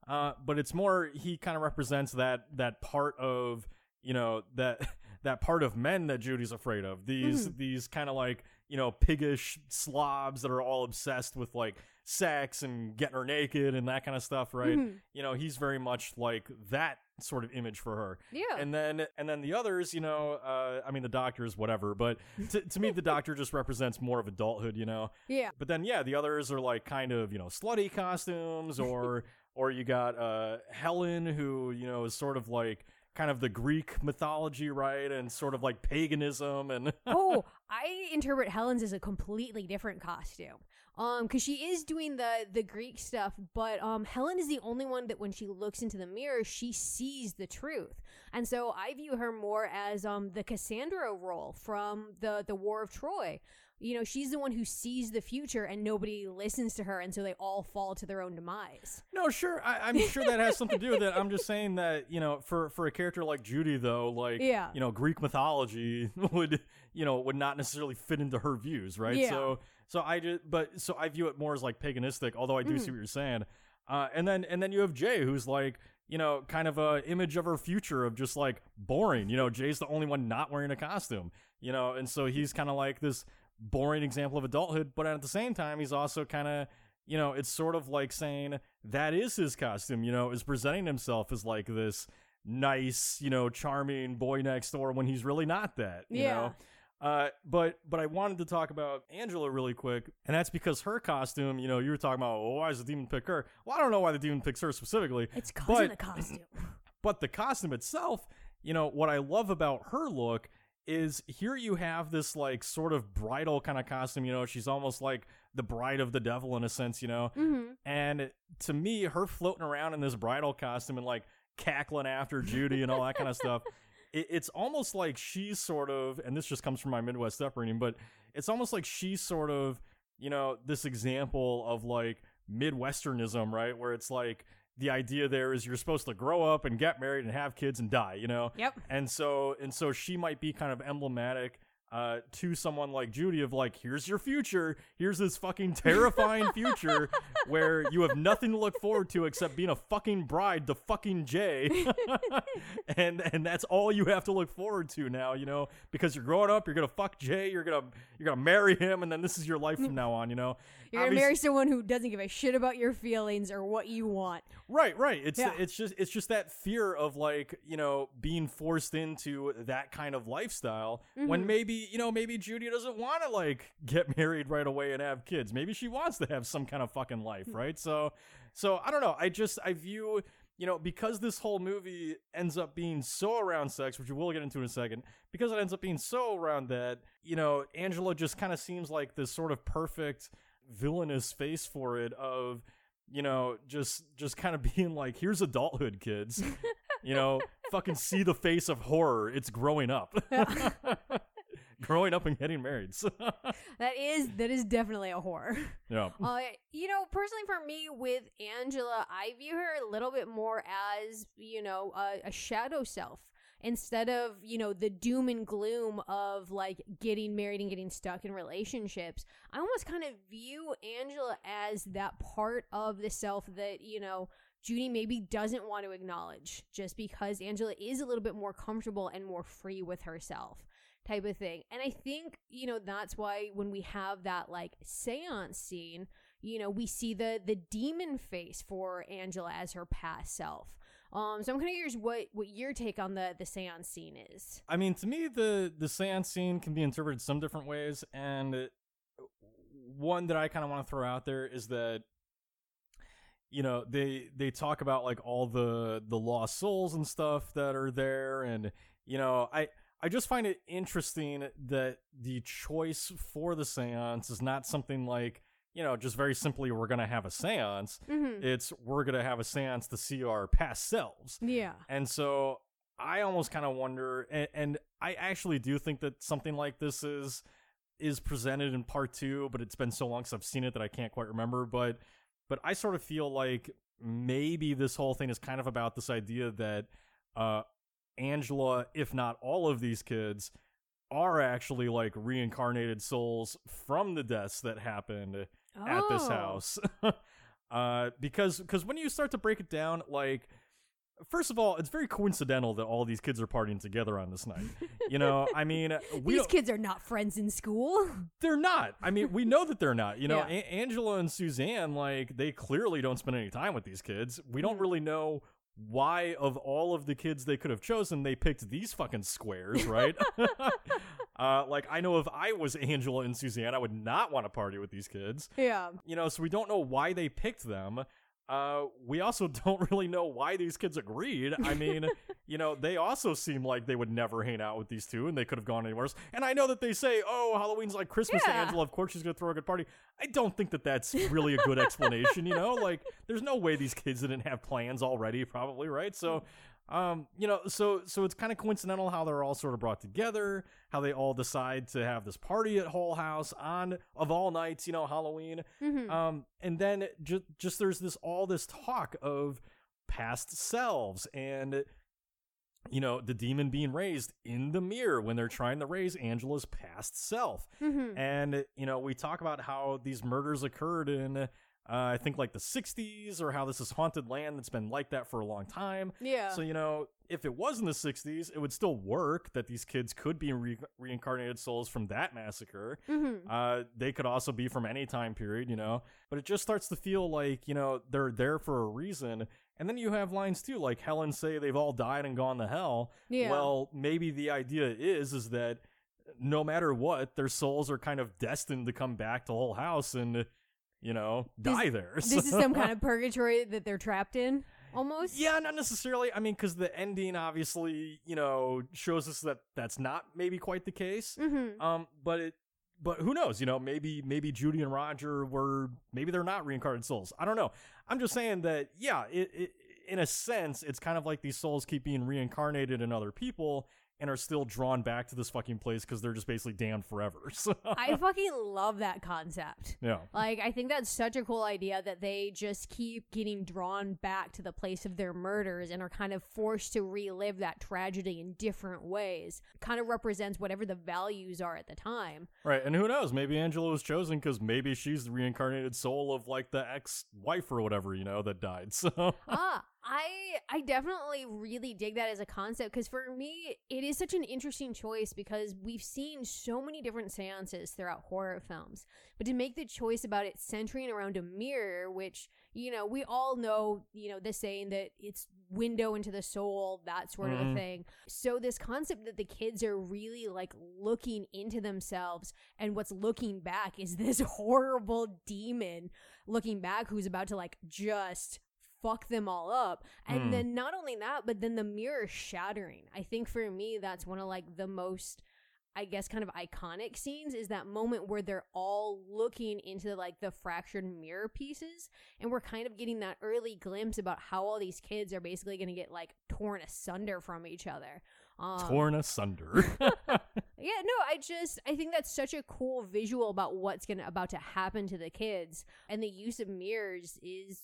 Uh, but it's more he kind of represents that that part of you know that [laughs] that part of men that Judy's afraid of. These these kind of like you know piggish slobs that are all obsessed with like sex and getting her naked and that kind of stuff, right? Mhm. You know, he's very much like that sort of image for her. Yeah. And then and then the others, you know, uh, I mean the doctors, whatever, but [laughs] to, to me the doctor just represents more of adulthood, you know. yeah. But then yeah, the others are like kind of, you know, slutty costumes [laughs] or or you got uh Helen who, you know, is sort of like kind of the Greek mythology, right? And sort of like paganism and [laughs] oh, I interpret Helen's as a completely different costume. Um, because she is doing the the Greek stuff, but um, Helen is the only one that when she looks into the mirror, she sees the truth, and so I view her more as um the Cassandra role from the the War of Troy. You know, she's the one who sees the future, and nobody listens to her, and so they all fall to their own demise. No, sure. I, I'm sure that has something to do with it. I'm just saying that you know, for for a character like Judy, though, like Yeah. you know, Greek mythology [laughs] would you know would not necessarily fit into her views, right? Yeah. So so I just but so I view it more as like paganistic. Although I do Mm. see what you're saying. Uh, and then and then you have Jay, who's like you know, kind of a image of her future of just like boring. You know, Jay's the only one not wearing a costume. You know, and so he's kind of like this boring example of adulthood, but at the same time, he's also kind of you know, it's sort of like saying that is his costume, you know, is presenting himself as like this nice, you know, charming boy next door when he's really not that, you Yeah. know. Uh, but but I wanted to talk about Angela really quick, and that's because her costume. You know, you were talking about oh, why does the demon pick her? Well, I don't know why the demon picks her specifically, It's but of the costume. [laughs] but the costume itself, you know, what I love about her look is here you have this like sort of bridal kind of costume. You know, she's almost like the bride of the devil in a sense. You know, hmm and to me, her floating around in this bridal costume and like cackling after Judy and all that kind of stuff, [laughs] it, it's almost like she's sort of, and this just comes from my Midwest upbringing, but it's almost like she's sort of, you know, this example of like Midwesternism, right? Where it's like the idea there is you're supposed to grow up and get married and have kids and die, you know? Yep. And so and so she might be kind of emblematic uh, to someone like Judy of like, here's your future. Here's this fucking terrifying [laughs] future where you have nothing to look forward to except being a fucking bride to fucking Jay. [laughs] and and that's all you have to look forward to now, you know, because you're growing up, you're gonna fuck Jay, you're gonna you're gonna marry him, and then this is your life from now on, you know. You're gonna marry someone who doesn't give a shit about your feelings or what you want. Right, right. It's Yeah. it's just it's just that fear of like, you know, being forced into that kind of lifestyle when Mhm. maybe, you know, maybe Judy doesn't want to like get [laughs] married right away and have kids. Maybe she wants to have some kind of fucking life, right? So so I don't know. I just I view you know, because this whole movie ends up being so around sex, which we will get into in a second, because it ends up being so around that, you know, Angela just kind of seems like this sort of perfect villainous face for it of you know just just kind of [laughs] being like here's adulthood kids. You know [laughs] fucking see the face of horror. It's growing up. [laughs] Growing up and getting married. So- That is that is definitely a horror. yeah. Uh, you know, personally for me with Angela, I view her a little bit more as, you know, a, a shadow self instead of, you know, the doom and gloom of like getting married and getting stuck in relationships. I almost kind of view Angela as that part of the self that, you know, Judy maybe doesn't want to acknowledge just because Angela is a little bit more comfortable and more free with herself type of thing. And I think, you know, that's why when we have that like seance scene, you know, we see the the demon face for Angela as her past self. Um, so I'm kind of curious what what your take on the the seance scene is. i mean to me the the seance scene can be interpreted some different ways and uh, one that i kind of want to throw out there is that you know they they talk about like all the the lost souls and stuff that are there and you know i i just find it interesting that the choice for the seance is not something like you know just very simply we're gonna have a seance Mm-hmm. it's we're gonna have a seance to see our past selves Yeah. and so I almost kind of wonder, and, and I actually do think that something like this is is presented in part two, but it's been so long since I've seen it that I can't quite remember. But but I sort of feel like maybe this whole thing is kind of about this idea that uh, Angela, if not all of these kids, are actually like reincarnated souls from the deaths that happened at this Oh. house. [laughs] uh, because because when you start to break it down, like first of all, it's very coincidental that all these kids are partying together on this night. You know, I mean, [laughs] we These kids are not friends in school. [laughs] they're not. I mean, we know that they're not. You know, Yeah. A- Angela and Suzanne, like, they clearly don't spend any time with these kids. We don't really know why, of all of the kids they could have chosen, they picked these fucking squares, right? Uh, like, I know if I was [laughs] Angela and Suzanne, I would not want to party with these kids. yeah. You know, so we don't know why they picked them. Uh, we also [laughs] don't really know why these kids agreed. I mean, [laughs] you know, they also seem like they would never hang out with these two, and they could have gone anywhere else. And I know that they say, "Oh, Halloween's like Christmas to Yeah. Angela. Of course, she's gonna throw a good party." I don't think that that's really a good explanation. You know, like there's no way these kids didn't have plans already, probably, right? So. Um, you know, so so it's kind of coincidental how they're all sort of brought together, how they all decide to have this party at Hull House on of all nights, you know, Halloween. hmm Um, and then just just there's this all this talk of past selves and you know, the demon being raised in the mirror when they're trying to raise Angela's past self. Mhm. And, you know, we talk about how these murders occurred in, uh, I think, like the 60s, or how this is haunted land that's been like that for a long time. Yeah. So, you know, if it was in the 60s, it would still work that these kids could be re- reincarnated souls from that massacre. Mhm. Uh, they could also be from any time period, you know. But it just starts to feel like, you know, they're there for a reason. And then you have lines too, like Helen say they've all died and gone to hell. Yeah. Well, maybe the idea is is that no matter what, their souls are kind of destined to come back to the Hull House and, you know, This- die there. [laughs] this is some kind of purgatory that they're trapped in, almost. Yeah, not necessarily. I mean, because the ending obviously, you know, shows us that that's not maybe quite the case. Mm-hmm. Um, but it, but who knows? You know, maybe maybe Judy and Roger were maybe they're not reincarnated souls. I don't know. I'm just saying that yeah, it, it in a sense, it's kind of like these souls keep being reincarnated in other people and are still drawn back to this fucking place because they're just basically damned forever. [laughs] So I fucking love that concept. yeah. Like, I think that's such a cool idea that they just keep getting drawn back to the place of their murders and are kind of forced to relive that tragedy in different ways. Kind of represents whatever the values are at the time. Right, and who knows? Maybe Angela was chosen because maybe she's the reincarnated soul of like the ex-wife or whatever, you know, that died. [laughs] So ah, I I definitely really dig that as a concept because for me it is such an interesting choice because we've seen so many different seances throughout horror films, but to make the choice about it centering around a mirror, which you know we all know, you know, the saying that it's window into the soul, that sort of a Mhm. thing. So this concept that the kids are really like looking into themselves and what's looking back is this [laughs] horrible demon looking back who's about to like just fuck them all up. And Hmm. then not only that, but then the mirror shattering. I think for me that's one of like the most I guess kind of iconic scenes is that moment where they're all looking into like the fractured mirror pieces and we're kind of getting that early glimpse about how all these kids are basically going to get like torn asunder from each other. Um, torn asunder. [laughs] yeah, no, I just I think that's such a cool visual about what's gonna about to happen to the kids, and the use of mirrors is,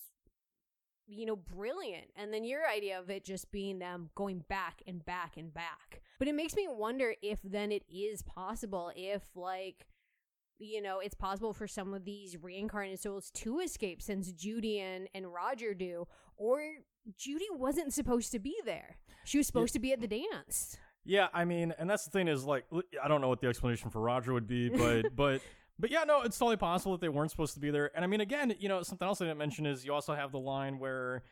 you know, brilliant. And then your idea of it just being them going back and back and back, but it makes me wonder if then it is possible if like. You know, it's possible for some of these reincarnated souls to escape since Judy and, and Roger do, or Judy wasn't supposed to be there. She was supposed to be at the dance. Yeah, I mean, and that's the thing is like I don't know what the explanation for Roger would be, but [laughs] but but yeah, no, it's totally possible that they weren't supposed to be there. And I mean, again, you know, something else I didn't mention is you also have the line where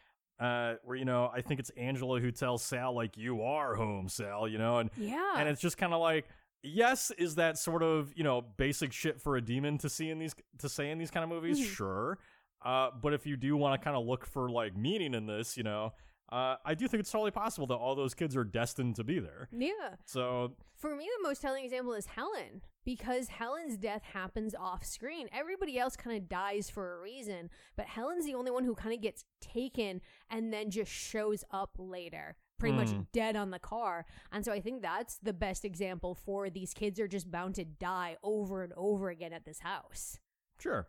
uh where you know I think it's Angela who tells Sal like you are home, Sal, you know, and Yeah. and it's just kind of like yes is that sort of you know basic shit for a demon to see in these to say in these kind of movies Mhm. sure uh but if you do want to kind of look for like meaning in this you know uh i do think it's totally possible that all those kids are destined to be there yeah. so For me, the most telling example is Helen because Helen's death happens off screen. Everybody else kind of dies for a reason, but Helen's the only one who kind of gets taken and then just shows up later, pretty much Hmm. dead on the car. And so I think that's the best example for these kids are just bound to die over and over again at this house. sure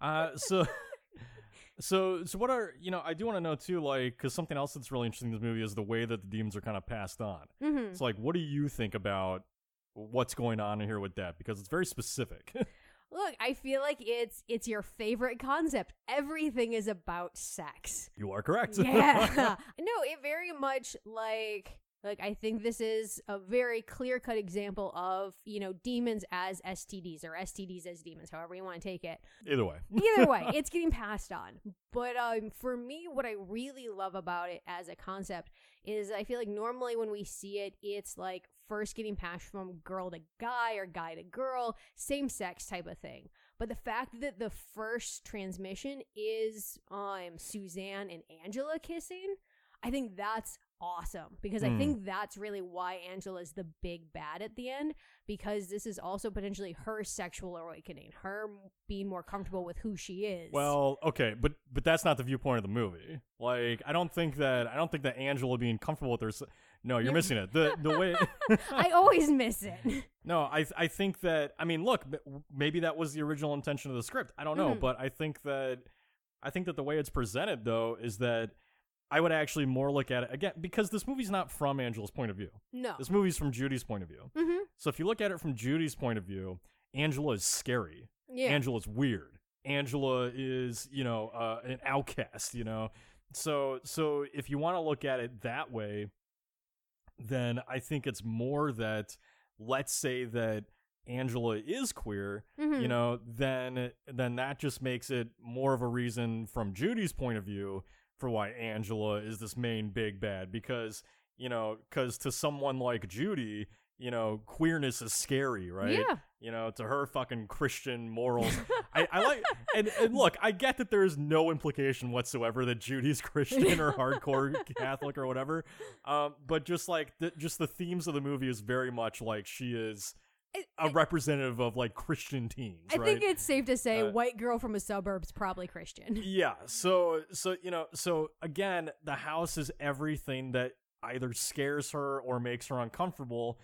uh so [laughs] so so what are you know i do want to know too like because something else that's really interesting in this movie is the way that the demons are kind of passed on Mm-hmm. it's like what do you think about what's going on here with that because it's very specific. [laughs] Look, I feel like it's it's your favorite concept. Everything is about sex. you are correct. [laughs] Yeah. No it very much like like i think this is a very clear cut example of you know demons as stds or stds as demons however you want to take it. Either way. [laughs] Either way it's getting passed on. But um for me what i really love about it as a concept is i feel like normally when we see it it's like first getting passed from girl to guy or guy to girl same sex type of thing but the fact that the first transmission is um Suzanne and Angela kissing, I think that's awesome because I Hmm. think that's really why Angela is the big bad at the end because this is also potentially her sexual awakening, her being more comfortable with who she is. Well, okay, but but that's not the viewpoint of the movie. Like, I don't think that I don't think that Angela being comfortable with her. No, you're You're- missing it. The the way. [laughs] [laughs] I always miss it. no, I I think that I mean, look, maybe that was the original intention of the script. I don't know, Mhm. but I think that I think that the way it's presented though is that I would actually more look at it again because this movie's not from Angela's point of view. No. This movie's from Judy's point of view. Mm-hmm. So if you look at it from Judy's point of view, Angela is scary. Yeah. Angela's weird. Angela is, you know, uh, an outcast, you know. So so if you want to look at it that way, then I think it's more that let's say that Angela is queer, Mhm. you know, then then that just makes it more of a reason from Judy's point of view for why Angela is this main big bad because, you know, cuz to someone like Judy, you know, queerness is scary, right? Yeah. You know, to her fucking Christian morals. [laughs] I, I like and, and look, I get that there is no implication whatsoever that Judy's [laughs] Christian or hardcore Catholic or whatever. Um, but just like the, just the themes of the movie is very much like she is a representative of like Christian teens, I right? think it's safe to say Uh, white girl from a suburb's probably Christian. [laughs] yeah. So so you know, so again, the house is everything that either scares her or makes her uncomfortable.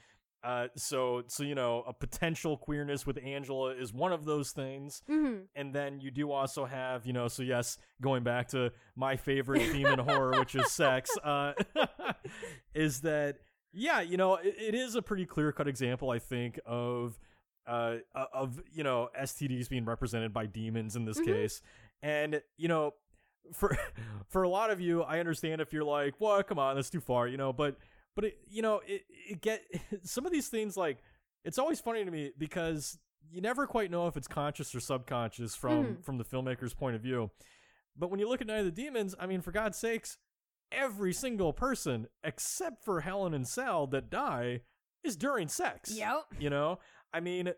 Uh, so so you know, a potential queerness with Angela is one of those things. Mm-hmm. And then you do also have, you know, so yes, going back to my favorite theme in horror, which is sex, [laughs] uh, [laughs] is that, yeah, you know, it, it is a pretty clear cut example, I think, of, uh, of, you know, STDs being represented by demons in this Mhm. case. And, you know, for, [laughs] for a lot of you, I understand if you're like, well, come on, that's too far, you know, but, but it, you know, it, it get [laughs] some of these things like, it's always funny to me because you never quite know if it's conscious or subconscious from Mhm. from the filmmaker's point of view. But when you look at Night of the Demons, I mean, for God's sakes, every single person except for Helen and Sal that die is during sex. Yep. You know, I mean,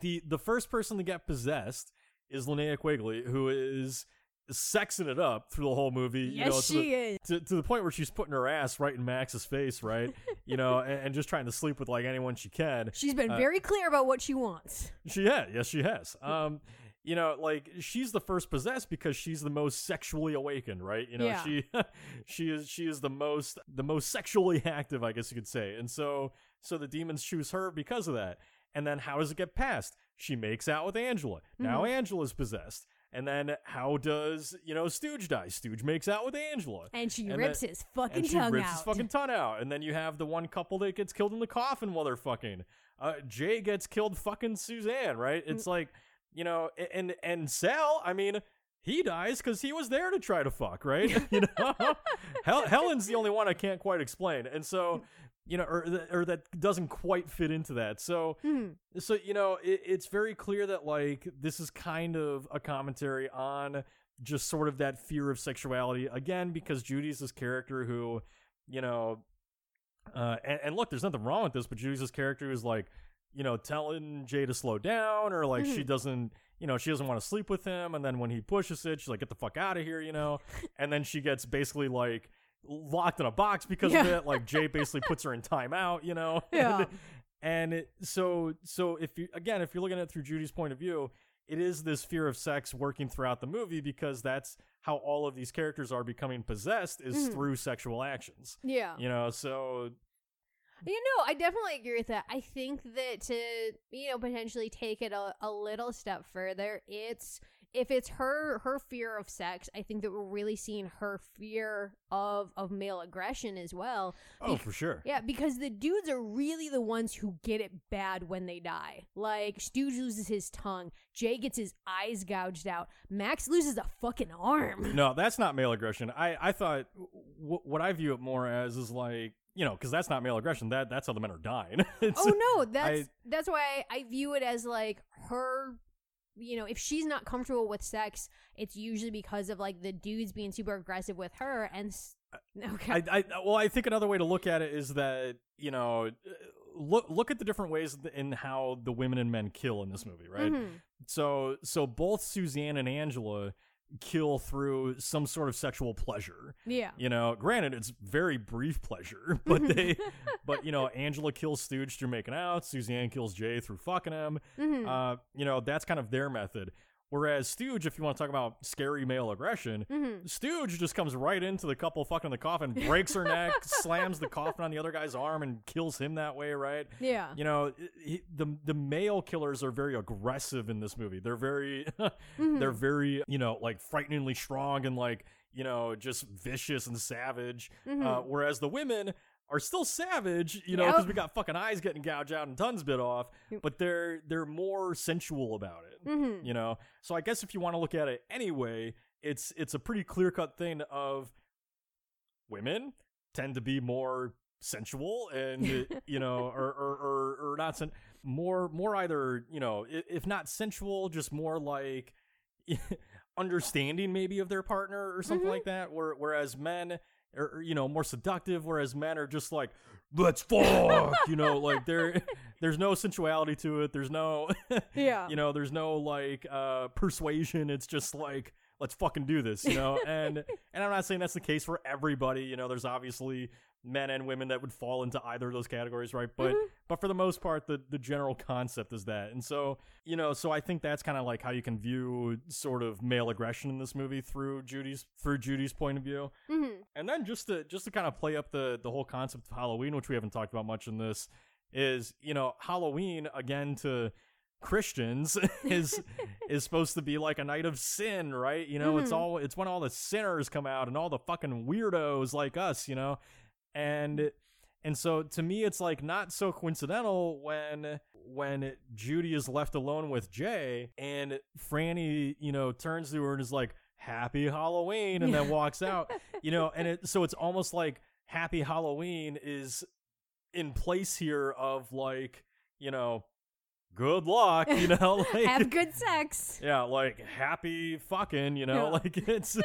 the the first person to get possessed is Linnea Quigley, who is sexing it up through the whole movie. you Yes, know, to the- she is. to, to the point where she's putting her ass right in Max's face, right? you know, [laughs] and, and just trying to sleep with like anyone she can. She's been uh, very clear about what she wants. She has, yes, she has. Um, you know, like she's the first possessed because she's the most sexually awakened, right? You know, Yeah. she [laughs] she is she is the most the most sexually active, I guess you could say. And so so the demons choose her because of that. And then how does it get past? She makes out with Angela. Now Mm-hmm. Angela's possessed. And then how does you know Stooge die? Stooge makes out with Angela. And she And rips then- his fucking and she tongue rips out. his fucking tongue out. And then you have the one couple that gets killed in the coffin while they're fucking. Uh, Jay gets killed fucking Suzanne, right? Mm. It's like, you know, and and Sal, I mean, he dies because he was there to try to fuck, right? [laughs] you know, [laughs] Hel- Helen's the only one I can't quite explain, and so you know, or th- or that doesn't quite fit into that. So Hmm. so you know, it, it's very clear that like this is kind of a commentary on just sort of that fear of sexuality again because Judy's this character who, you know, uh, and, and look, there's nothing wrong with this, but Judy's this character who's like, you know, telling Jay to slow down, or like she Mhm. doesn't, you know, she doesn't want to sleep with him, and then when he pushes it, she's like, get the fuck out of here, you know, [laughs] and then she gets basically like locked in a box because of it. Like Jay basically puts her in timeout, you know, [laughs] Yeah. and, and it, so so if you again if you're looking at it through Judy's point of view, it is this fear of sex working throughout the movie because that's how all of these characters are becoming possessed is Mhm. through sexual actions. Yeah. You know, so You know, I definitely agree with that. I think that to, you know, potentially take it a, a little step further, it's if it's her her fear of sex, I think that we're really seeing her fear of of male aggression as well. oh Bec- for sure. Yeah, because the dudes are really the ones who get it bad when they die. Like Stooge loses his tongue, Jay gets his eyes gouged out, Max loses a fucking arm. No, that's not male aggression. I I thought w- what I view it more as is like you know because that's not male aggression. That that's how the men are dying. [laughs] Oh no, that's I- that's why I view it as like her you know, if she's not comfortable with sex, it's usually because of like the dudes being super aggressive with her and s- [laughs] okay. I, I well, I think another way to look at it is that you know, uh, look look at the different ways in how the women and men kill in this movie, right? Mhm. So so both Suzanne and Angela kill through some sort of sexual pleasure. Yeah. You know, granted it's very brief pleasure, [laughs] but they [laughs] but you know, Angela kills Stooge through making out, Suzanne kills Jay through fucking him. Mhm. Uh, you know, that's kind of their method. Whereas Stooge, if you want to talk about scary male aggression, Mhm. Stooge just comes right into the couple fucking the coffin, breaks her neck, [laughs] slams the coffin on the other guy's arm, and kills him that way, right? Yeah. You know, he, the the male killers are very aggressive in this movie. They're very, [laughs] Mhm. they're very, you know, like frighteningly strong and like, you know, just vicious and savage. Mhm. Uh, whereas the women are still savage, you know, Yep. because we got fucking eyes getting gouged out and tons bit off, but they're they're more sensual about it Mhm. you know so i guess if you want to look at it anyway it's it's a pretty clear cut thing of women tend to be more sensual and [laughs] you know or or or, or not sen- more more either you know if not sensual just more like [laughs] understanding maybe of their partner or something Mhm. like that where, whereas men are are, you know more seductive whereas men are just like let's fuck you know like there [laughs] there's no sensuality to it. There's no [laughs] Yeah. you know there's no like uh persuasion. It's just like let's fucking do this you know? And and i'm not saying that's the case for everybody you know? There's obviously men and women that would fall into either of those categories right but Mhm. but for the most part the the general concept is that and so you know so i think that's kind of like how you can view sort of male aggression in this movie through judy's through judy's point of view Mhm. and then just to just to kind of play up the the whole concept of Halloween, which we haven't talked about much in this, is you know Halloween again to Christians [laughs] is [laughs] is supposed to be like a night of sin, right? You know, it's Mhm. all it's when all the sinners come out and all the fucking weirdos like us, you know, and and so to me it's like not so coincidental when when Judy is left alone with Jay and Franny, you know, turns to her and is like happy halloween and then walks out [laughs] you know and it so it's almost like happy halloween is in place here of like you know good luck you know [laughs] like Have good sex. yeah like happy fucking you know Yeah. [laughs] like it's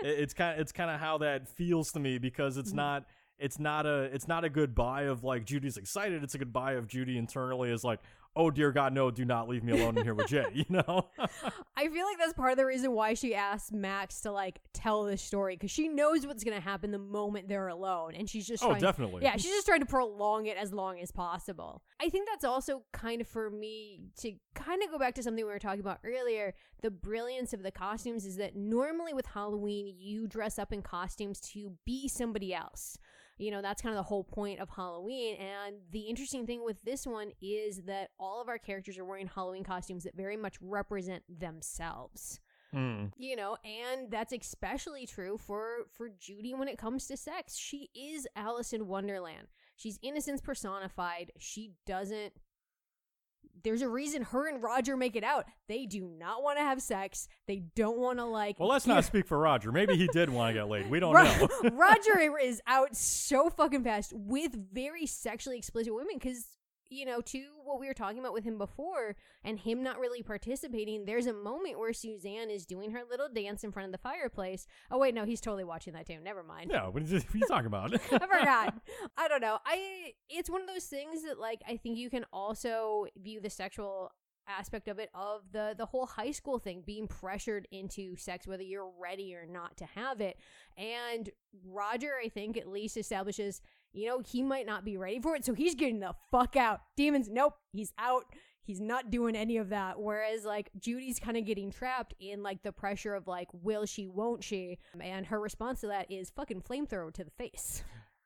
it's kind of it's kind of how that feels to me because it's Mhm. not it's not a it's not a goodbye of like Judy's excited it's a goodbye of Judy internally is like oh dear god no do not leave me alone in here with Jay [laughs] you know [laughs] I feel like that's part of the reason why she asked Max to like tell this story because she knows what's gonna happen the moment they're alone, and she's just oh trying. definitely Yeah, she's just trying to prolong it as long as possible. I think that's also kind of for me to kind of go back to something we were talking about earlier. The brilliance of the costumes is that normally with Halloween, you dress up in costumes to be somebody else. You know, that's kind of the whole point of Halloween. And the interesting thing with this one is that all of our characters are wearing Halloween costumes that very much represent themselves Mm. you know and that's especially true for for judy when it comes to sex she is alice in wonderland she's innocence personified she doesn't there's a reason her and roger make it out they do not want to have sex they don't want to like Well, let's not speak for Roger. Maybe he did want to get laid. We don't Ro- know. [laughs] roger is out so fucking fast with very sexually explicit women because you know to what we were talking about with him before and him not really participating there's a moment where suzanne is doing her little dance in front of the fireplace oh wait no he's totally watching that too never mind No, what [laughs] what are you talking about? [laughs] I forgot. I don't know. I it's one of those things that like I think you can also view the sexual aspect of it of the the whole high school thing being pressured into sex whether you're ready or not to have it and roger i think at least establishes you know he might not be ready for it so he's getting the fuck out demons nope he's out he's not doing any of that whereas like judy's kind of getting trapped in like the pressure of like will she won't she and her response to that is fucking flamethrower to the face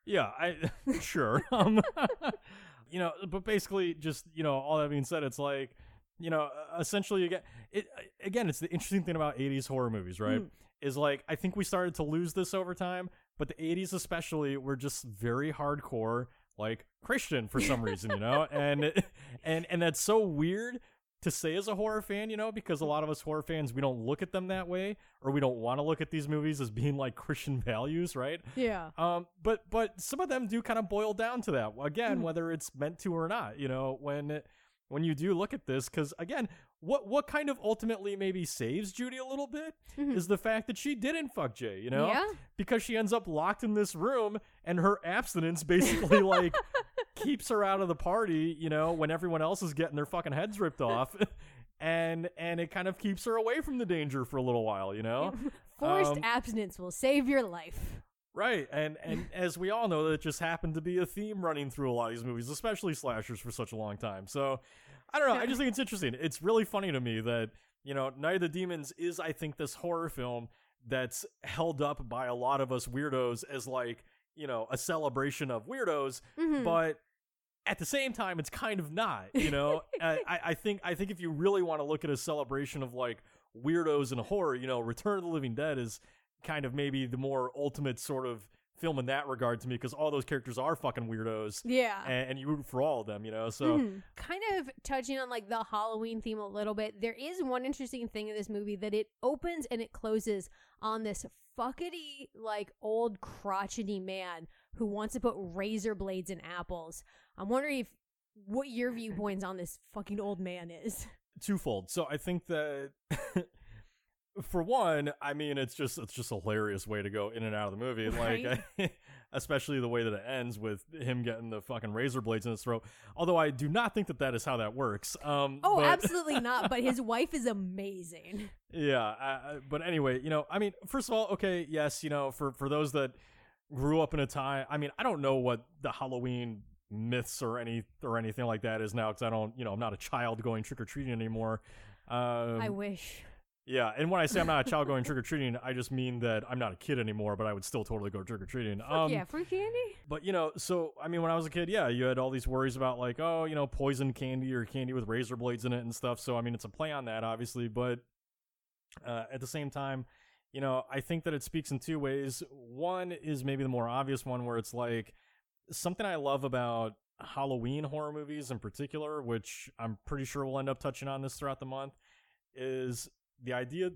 yeah, I [laughs] sure. [laughs] Um, [laughs] you know, but basically, just you know, all that being said, it's like you know, essentially again, it again, it's the interesting thing about '80s horror movies, right? Mm. Is like I think we started to lose this over time, but the '80s especially were just very hardcore, like Christian for some reason, you know, and and and that's so weird to say as a horror fan, you know, because a lot of us horror fans we don't look at them that way, or we don't want to look at these movies as being like Christian [laughs] values, right? yeah Um, but but some of them do kind of boil down to that again, Mhm. whether it's meant to or not. You know, when when you do look at this, because again, what what kind of ultimately maybe saves Judy a little bit Mhm. is the fact that she didn't fuck Jay. You know, yeah because she ends up locked in this room, and her abstinence basically [laughs] like keeps her out of the party. You know, when everyone else is getting their fucking heads ripped off. [laughs] And and it kind of keeps her away from the danger for a little while, you know. [laughs] forced Um, abstinence will save your life Right, and and as we all know, that just happened to be a theme running through a lot of these movies, especially slashers, for such a long time. So, I don't know. I just think it's interesting. It's really funny to me that you know, Night of the Demons is, I think, this horror film that's held up by a lot of us weirdos as like, you know, a celebration of weirdos, Mhm. but at the same time, it's kind of not. You know, [laughs] I, I I think I think if you really want to look at a celebration of like weirdos and horror, you know, Return of the Living Dead is kind of maybe the more ultimate sort of film in that regard to me because all those characters are fucking weirdos. yeah. And, and you root for all of them, you know. So Mhm. kind of touching on like the Halloween theme a little bit. There is one interesting thing in this movie that it opens and it closes on this fuckety like old crotchety man who wants to put razor blades in apples. I'm wondering if what your viewpoints on this fucking old man is. twofold. So I think that [laughs] for one, I mean it's just it's just a hilarious way to go in and out of the movie. [laughs] Right. Like [laughs] especially the way that it ends with him getting the fucking razor blades in his throat. Although I do not think that that is how that works. Um Oh, but- absolutely [laughs] not. But his wife is amazing. Yeah, uh, but anyway, you know, I mean, first of all, okay, yes, you know, for for those that grew up in a time, I mean, I don't know what the Halloween myths or any or anything like that is now because I don't, you know, I'm not a child going trick or treating anymore. Um, I wish. Yeah, and when I say I'm not a child going trick or treating, I just mean that I'm not a kid anymore, but I would still totally go trick or treating. Fuck yeah, free candy. But you know, so I mean, when I was a kid, yeah, you had all these worries about like, oh, you know, poison candy or candy with razor blades in it and stuff. So I mean, it's a play on that, obviously, but uh, at the same time, you know, I think that it speaks in two ways. One is maybe the more obvious one, where it's like something I love about Halloween horror movies in particular, which I'm pretty sure we'll end up touching on this throughout the month, is the idea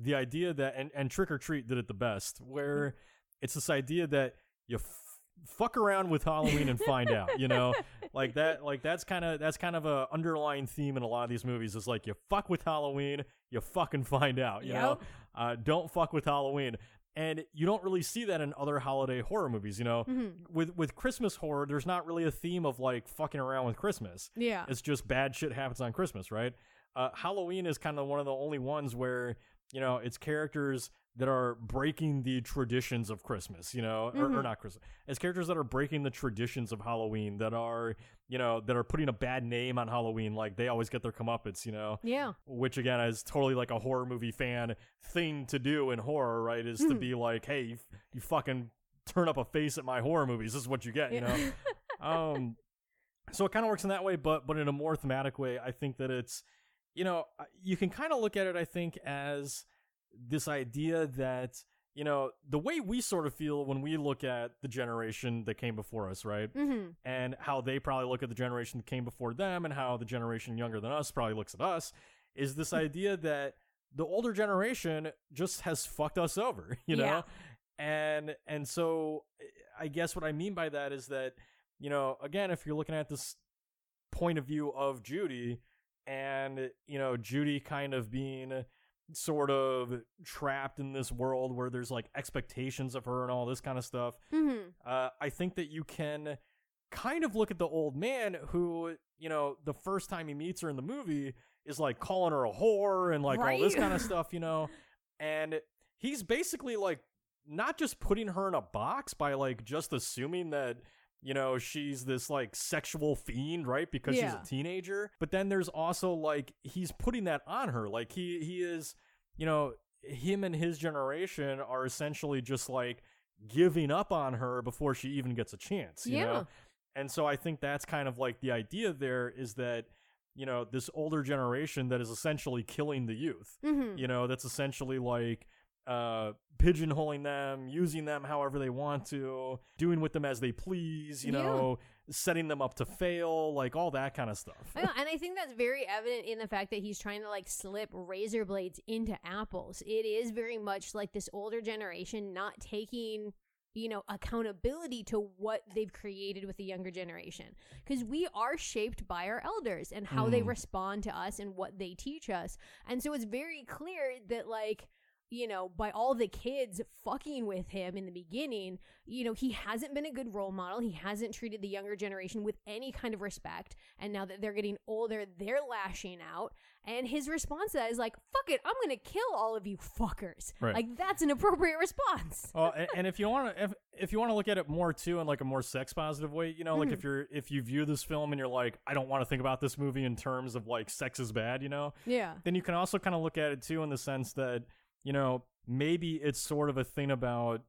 the idea that and, and trick or treat did it the best where it's this idea that you f- fuck around with halloween and find out you know? Like that like that's kind of that's kind of a underlying theme in a lot of these movies is like you fuck with halloween you fucking find out you know? Uh, don't fuck with halloween. And you don't really see that in other holiday horror movies you know? Mhm. with with christmas horror there's not really a theme of like fucking around with christmas. Yeah. it's just bad shit happens on Christmas, right? Uh, Halloween is kind of one of the only ones where you know it's characters that are breaking the traditions of Christmas, you know, or, or Mhm. not Christmas. It's characters that are breaking the traditions of Halloween, that are you know that are putting a bad name on Halloween, like they always get their comeuppance, you know. Yeah. Which again is totally like a horror movie fan thing to do in horror, right? Is to Mhm. be like, hey, you, you fucking turn up a face at my horror movies. This is what you get, you know um so it kind of works in that way but but in a more thematic way i think that it's you know uh, you can kind of look at it i think as this idea that you know the way we sort of feel when we look at the generation that came before us right mm-hmm. and how they probably look at the generation that came before them and how the generation younger than us probably looks at us is this [laughs] idea that the older generation just has fucked us over [laughs] you know Yeah. and and so i guess what i mean by that is that you know again if you're looking at this point of view of judy and you know judy kind of being sort of trapped in this world where there's like expectations of her and all this kind of stuff Mm-hmm. uh, I think that you can kind of look at the old man who, you know, the first time he meets her in the movie is like calling her a whore and like all this kind of [laughs] stuff, you know. And he's basically like not just putting her in a box by like just assuming that you know she's this like sexual fiend right? Because she's a teenager. But then there's also like he's putting that on her. Like he he is you know him and his generation are essentially just like giving up on her before she even gets a chance you Yeah. know and so i think that's kind of like the idea there is that you know this older generation that is essentially killing the youth Mm-hmm. you know that's essentially like uh pigeonholing them using them however they want to doing with them as they please you Yeah. know setting them up to fail like all that kind of stuff I know, and I think that's very evident in the fact that he's trying to like slip razor blades into apples. It is very much like this older generation not taking, you know, accountability to what they've created with the younger generation. Because we are shaped by our elders and how they Mm. respond to us and what they teach us. And so it's very clear that, like, you know, by all the kids fucking with him in the beginning, you know, he hasn't been a good role model. He hasn't treated the younger generation with any kind of respect. And now that they're getting older, they're lashing out. And his response to that is like, fuck it, I'm going to kill all of you fuckers. Right. Like, that's an appropriate response. [laughs] Well, and, and if you want to, if, if you want to look at it more too in like a more sex positive way, you know, like Mhm. if you're if you view this film and you're like, I don't want to think about this movie in terms of like sex is bad, you know, Yeah. then you can also kind of look at it too in the sense that you know maybe it's sort of a thing about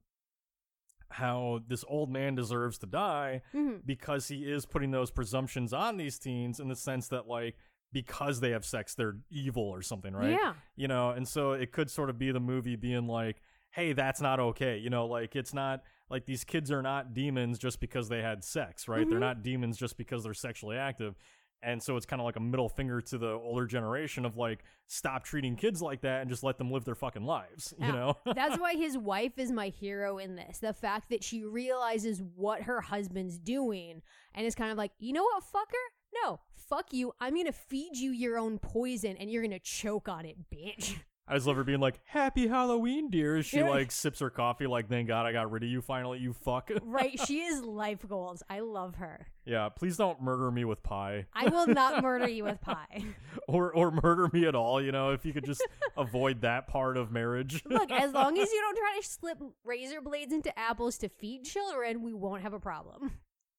how this old man deserves to die hmm because he is putting those presumptions on these teens in the sense that like because they have sex they're evil or something right Yeah. you know and so it could sort of be the movie being like hey that's not okay you know like it's not like these kids are not demons just because they had sex right they're Mhm. not demons just because they're sexually active and so it's kind of like a middle finger to the older generation of like stop treating kids like that and just let them live their fucking lives you know [laughs] That's why his wife is my hero in this. The fact that she realizes what her husband's doing and is kind of like, you know what, fucker? No, fuck you. I'm going to feed you your own poison and you're going to choke on it, bitch. [laughs] I just love her being like, "Happy Halloween, dear." As she Yeah. like sips her coffee, like, "Thank God I got rid of you finally, you fuck." [laughs] right? She is life goals. I love her. yeah, please don't murder me with pie, I will not [laughs] murder you with pie. or or murder me at all. You know, if you could just [laughs] avoid that part of marriage. Look, as long as you don't try to slip razor blades into apples to feed children, we won't have a problem.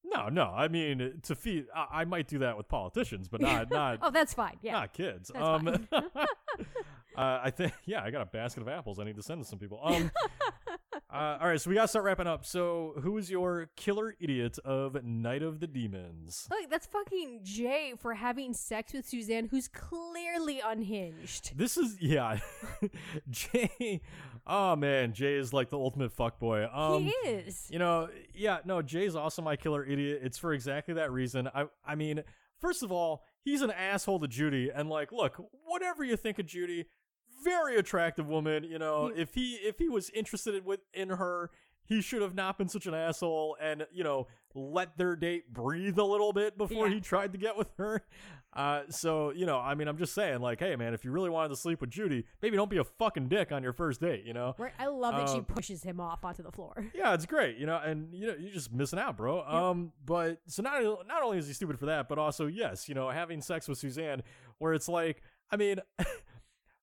no, no. I mean, to feed, I, I might do that with politicians, but not not Oh, that's fine. Yeah. not kids. That's um, uh, I think [laughs] yeah, I got a basket of apples. I need to send to some people. Um, [laughs] uh, all right, so we gotta start wrapping up. So, who is your killer idiot of Night of the Demons? Look, that's fucking Jay for having sex with Suzanne, who's clearly unhinged. This is yeah, [laughs] Jay. Oh man, Jay is like the ultimate fuckboy. Um, he is. you know, yeah, no, Jay's also my killer idiot. It's for exactly that reason. I, I mean, first of all, he's an asshole to Judy, and like, look, whatever you think of Judy, very attractive woman. You know, if he if he was interested with in her, he should have not been such an asshole, and you know, let their date breathe a little bit before Yeah. he tried to get with her. Uh, so you know, I mean, I'm just saying, like, hey, man, if you really wanted to sleep with Judy, maybe don't be a fucking dick on your first date. You know. Right? I love that she Um, pushes him off onto the floor. [laughs] Yeah, it's great, you know, and you know you're just missing out, bro. Um, but so not not only is he stupid for that, but also yes, you know, having sex with Suzanne, where it's like, I mean, [laughs]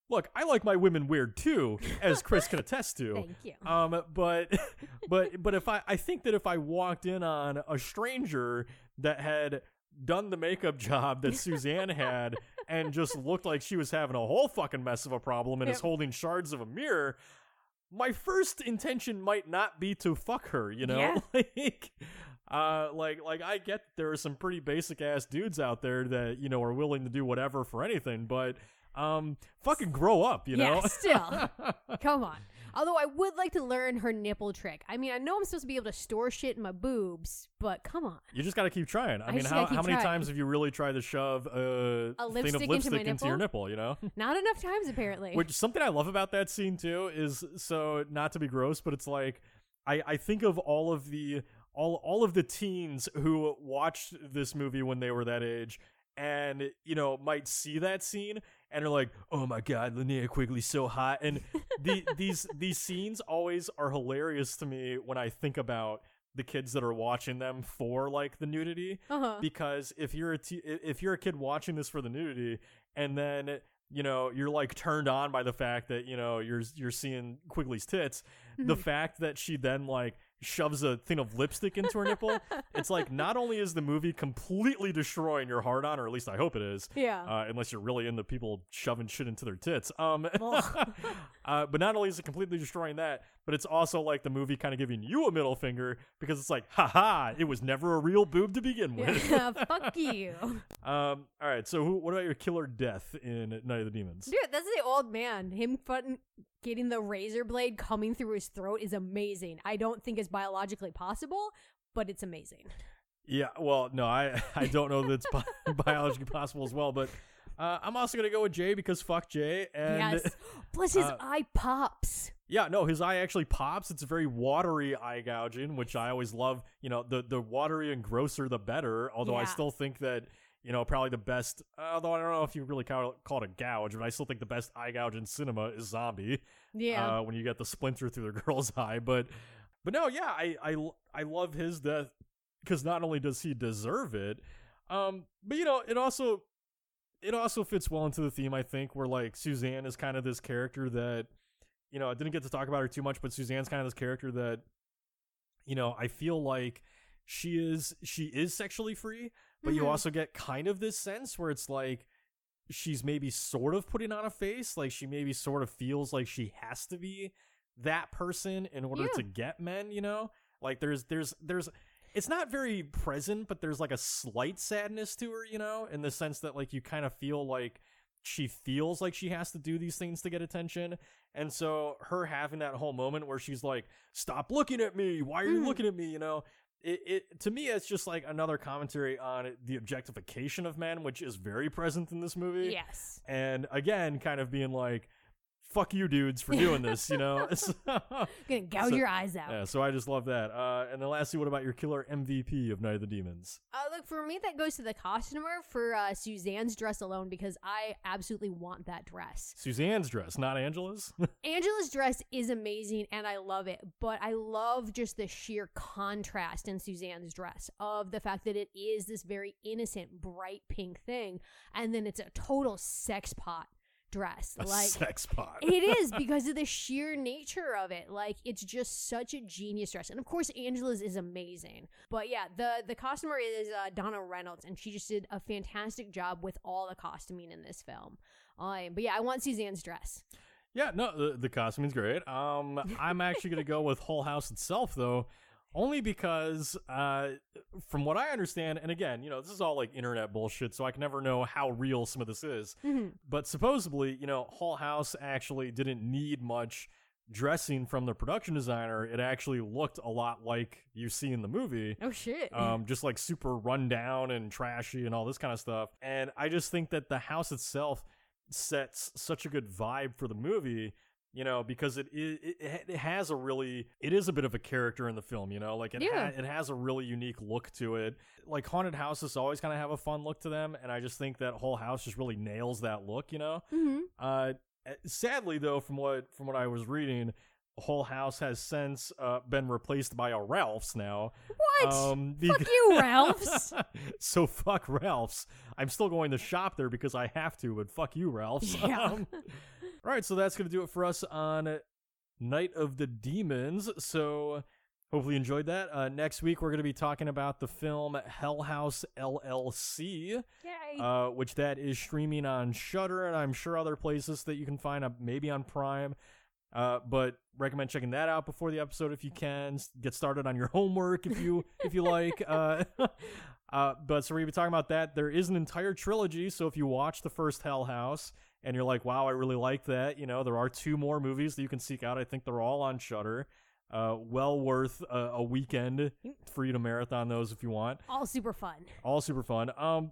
look, I like my women weird too, as Chris can attest to. [laughs] Thank you. Um, but [laughs] but but if I I think that if I walked in on a stranger that had done the makeup job that Suzanne [laughs] had and just looked like she was having a whole fucking mess of a problem and is holding shards of a mirror, my first intention might not be to fuck her, you know? Yeah. like uh like like I get there are some pretty basic ass dudes out there that, you know, are willing to do whatever for anything, but um fucking grow up, you know? Yeah, [laughs] still. [laughs] Come on. Although I would like to learn her nipple trick. I mean, I know I'm supposed to be able to store shit in my boobs, but come on. You just got to keep trying. I, I mean, just how, gotta keep how many trying. times have you really tried to shove a, A thing lipstick of into lipstick into your nipple? You know, [laughs] Not enough times, apparently. which something I love about that scene too is so not to be gross, but it's like I I think of all of the all all of the teens who watched this movie when they were that age. And you know might see that scene and are like, "Oh my god, Linnea Quigley's so hot." And the, [laughs] these these scenes always are hilarious to me when I think about the kids that are watching them for like the nudity uh-huh. because if you're a t- if you're a kid watching this for the nudity and then you know you're like turned on by the fact that you know you're you're seeing Quigley's tits the Mhm. fact that she then like shoves a thing of lipstick into her nipple it's like not only is the movie completely destroying your heart on or at least I hope it is yeah. uh, unless you're really into people shoving shit into their tits. Um, [laughs] uh, but not only is it completely destroying that, but it's also like the movie kind of giving you a middle finger because it's like, haha, it was never a real boob to begin [laughs] with. yeah. [laughs] Fuck you. [laughs] um, all right, so who, what about your killer death in Night of the Demons? Dude, that's the old man. Him getting the razor blade coming through his throat is amazing. I don't think it's biologically possible, but it's amazing. Yeah, well, no, I I don't know that it's bi- biologically possible as well, but uh, I'm also gonna go with Jay because fuck Jay and yes. [laughs] Plus his uh, eye pops. Yeah, no, his eye actually pops. It's a very watery eye gouging, which I always love. You know, the the watery and grosser the better. Although I still think that you know, probably the best. Although I don't know if you really call it, call it a gouge, but I still think the best eye gouge in cinema is Zombie. Yeah. Uh, when you get the splinter through the [laughs] girl's eye, but but no, yeah, I I I love his death because not only does he deserve it, um, but you know, it also it also fits well into the theme. I think where like Suzanne is kind of this character that you know I didn't get to talk about her too much, but Suzanne's kind of this character that you know I feel like she is she is sexually free, but you Mhm. also get kind of this sense where it's like she's maybe sort of putting on a face, like she maybe sort of feels like she has to be that person in order Yeah. to get men, you know? Like there's there's there's it's not very present, but there's like a slight sadness to her, you know, in the sense that like you kind of feel like she feels like she has to do these things to get attention. And so her having that whole moment where she's like, "Stop looking at me. Why are you Mhm. looking at me?" you know, it, it to me it's just like another commentary on the objectification of men which is very present in this movie yes. and again kind of being like fuck you dudes for doing this you know [laughs] So- [laughs] Gonna gouge So- your eyes out. yeah so i just love that uh and then lastly what about your killer mvp of night of the demons Uh, look, for me, that goes to the costumer for uh, Suzanne's dress alone because I absolutely want that dress. suzanne's dress not angela's [laughs] Angela's dress is amazing and I love it, but I love just the sheer contrast in Suzanne's dress of the fact that it is this very innocent, bright pink thing, and then it's a total sex pot dress. a like sex pot it is [laughs] because of the sheer nature of it. Like it's just such a genius dress, and of course Angela's is amazing. But yeah, the the costumer is uh, Donna Reynolds, and she just did a fantastic job with all the costuming in this film. Um, but yeah, I want Suzanne's dress. Yeah, no, the, the costuming's great. Um, I'm actually gonna go with Hull House itself, though, only because, uh, from what I understand, and again, you know, this is all like internet bullshit, so I can never know how real some of this is. Mhm. But supposedly, you know, Hull House actually didn't need much dressing from the production designer. It actually looked a lot like you see in the movie Oh shit! um, just like super rundown and trashy and all this kind of stuff. And I just think that the house itself sets such a good vibe for the movie. You know, because it it, it has a really it is a bit of a character in the film. You know, like it Yeah. ha- it has a really unique look to it. Like haunted houses always kind of have a fun look to them, and I just think that Hull House just really nails that look. You know, hmm uh, sadly though, from what from what I was reading, Hull House has since uh, been replaced by a Ralph's now. What? Um, Fuck you, [laughs] Ralph's. [laughs] so fuck Ralph's. I'm still going to shop there because I have to, but fuck you, Ralph's. Yeah. [laughs] Um, all right, so that's gonna do it for us on Night of the Demons. So hopefully you enjoyed that. Uh, next week we're gonna be talking about the film Hell House LLC uh, which that is streaming on Shudder and I'm sure other places that you can find, uh, maybe on Prime. Uh, but recommend checking that out before the episode if you can. Get started on your homework if you if you like. Uh, [laughs] uh, but so we're gonna be talking about that. There is an entire trilogy, so if you watch the first Hell House and you're like, "Wow, I really like that," you know, there are two more movies that you can seek out. I think they're all on Shudder. Uh, well worth a, a weekend for you to marathon those if you want All super fun. all super fun. Um,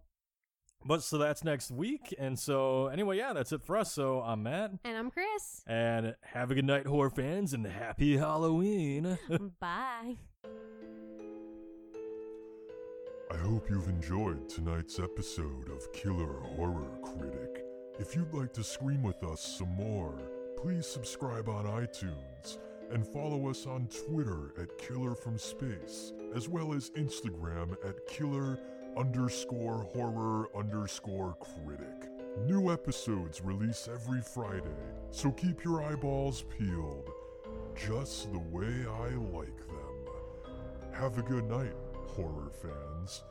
but so that's next week, and so anyway, yeah, that's it for us. So I'm Matt, And I'm Chris. and have a good night, horror fans, and happy Halloween. [laughs] Bye. I hope you've enjoyed tonight's episode of Killer Horror Critic. If you'd like to scream with us some more, please subscribe on iTunes and follow us on Twitter at Killer from Space, as well as Instagram at Killer underscore horror underscore critic. New episodes release every Friday, so keep your eyeballs peeled, just the way I like them. Have a good night, horror fans,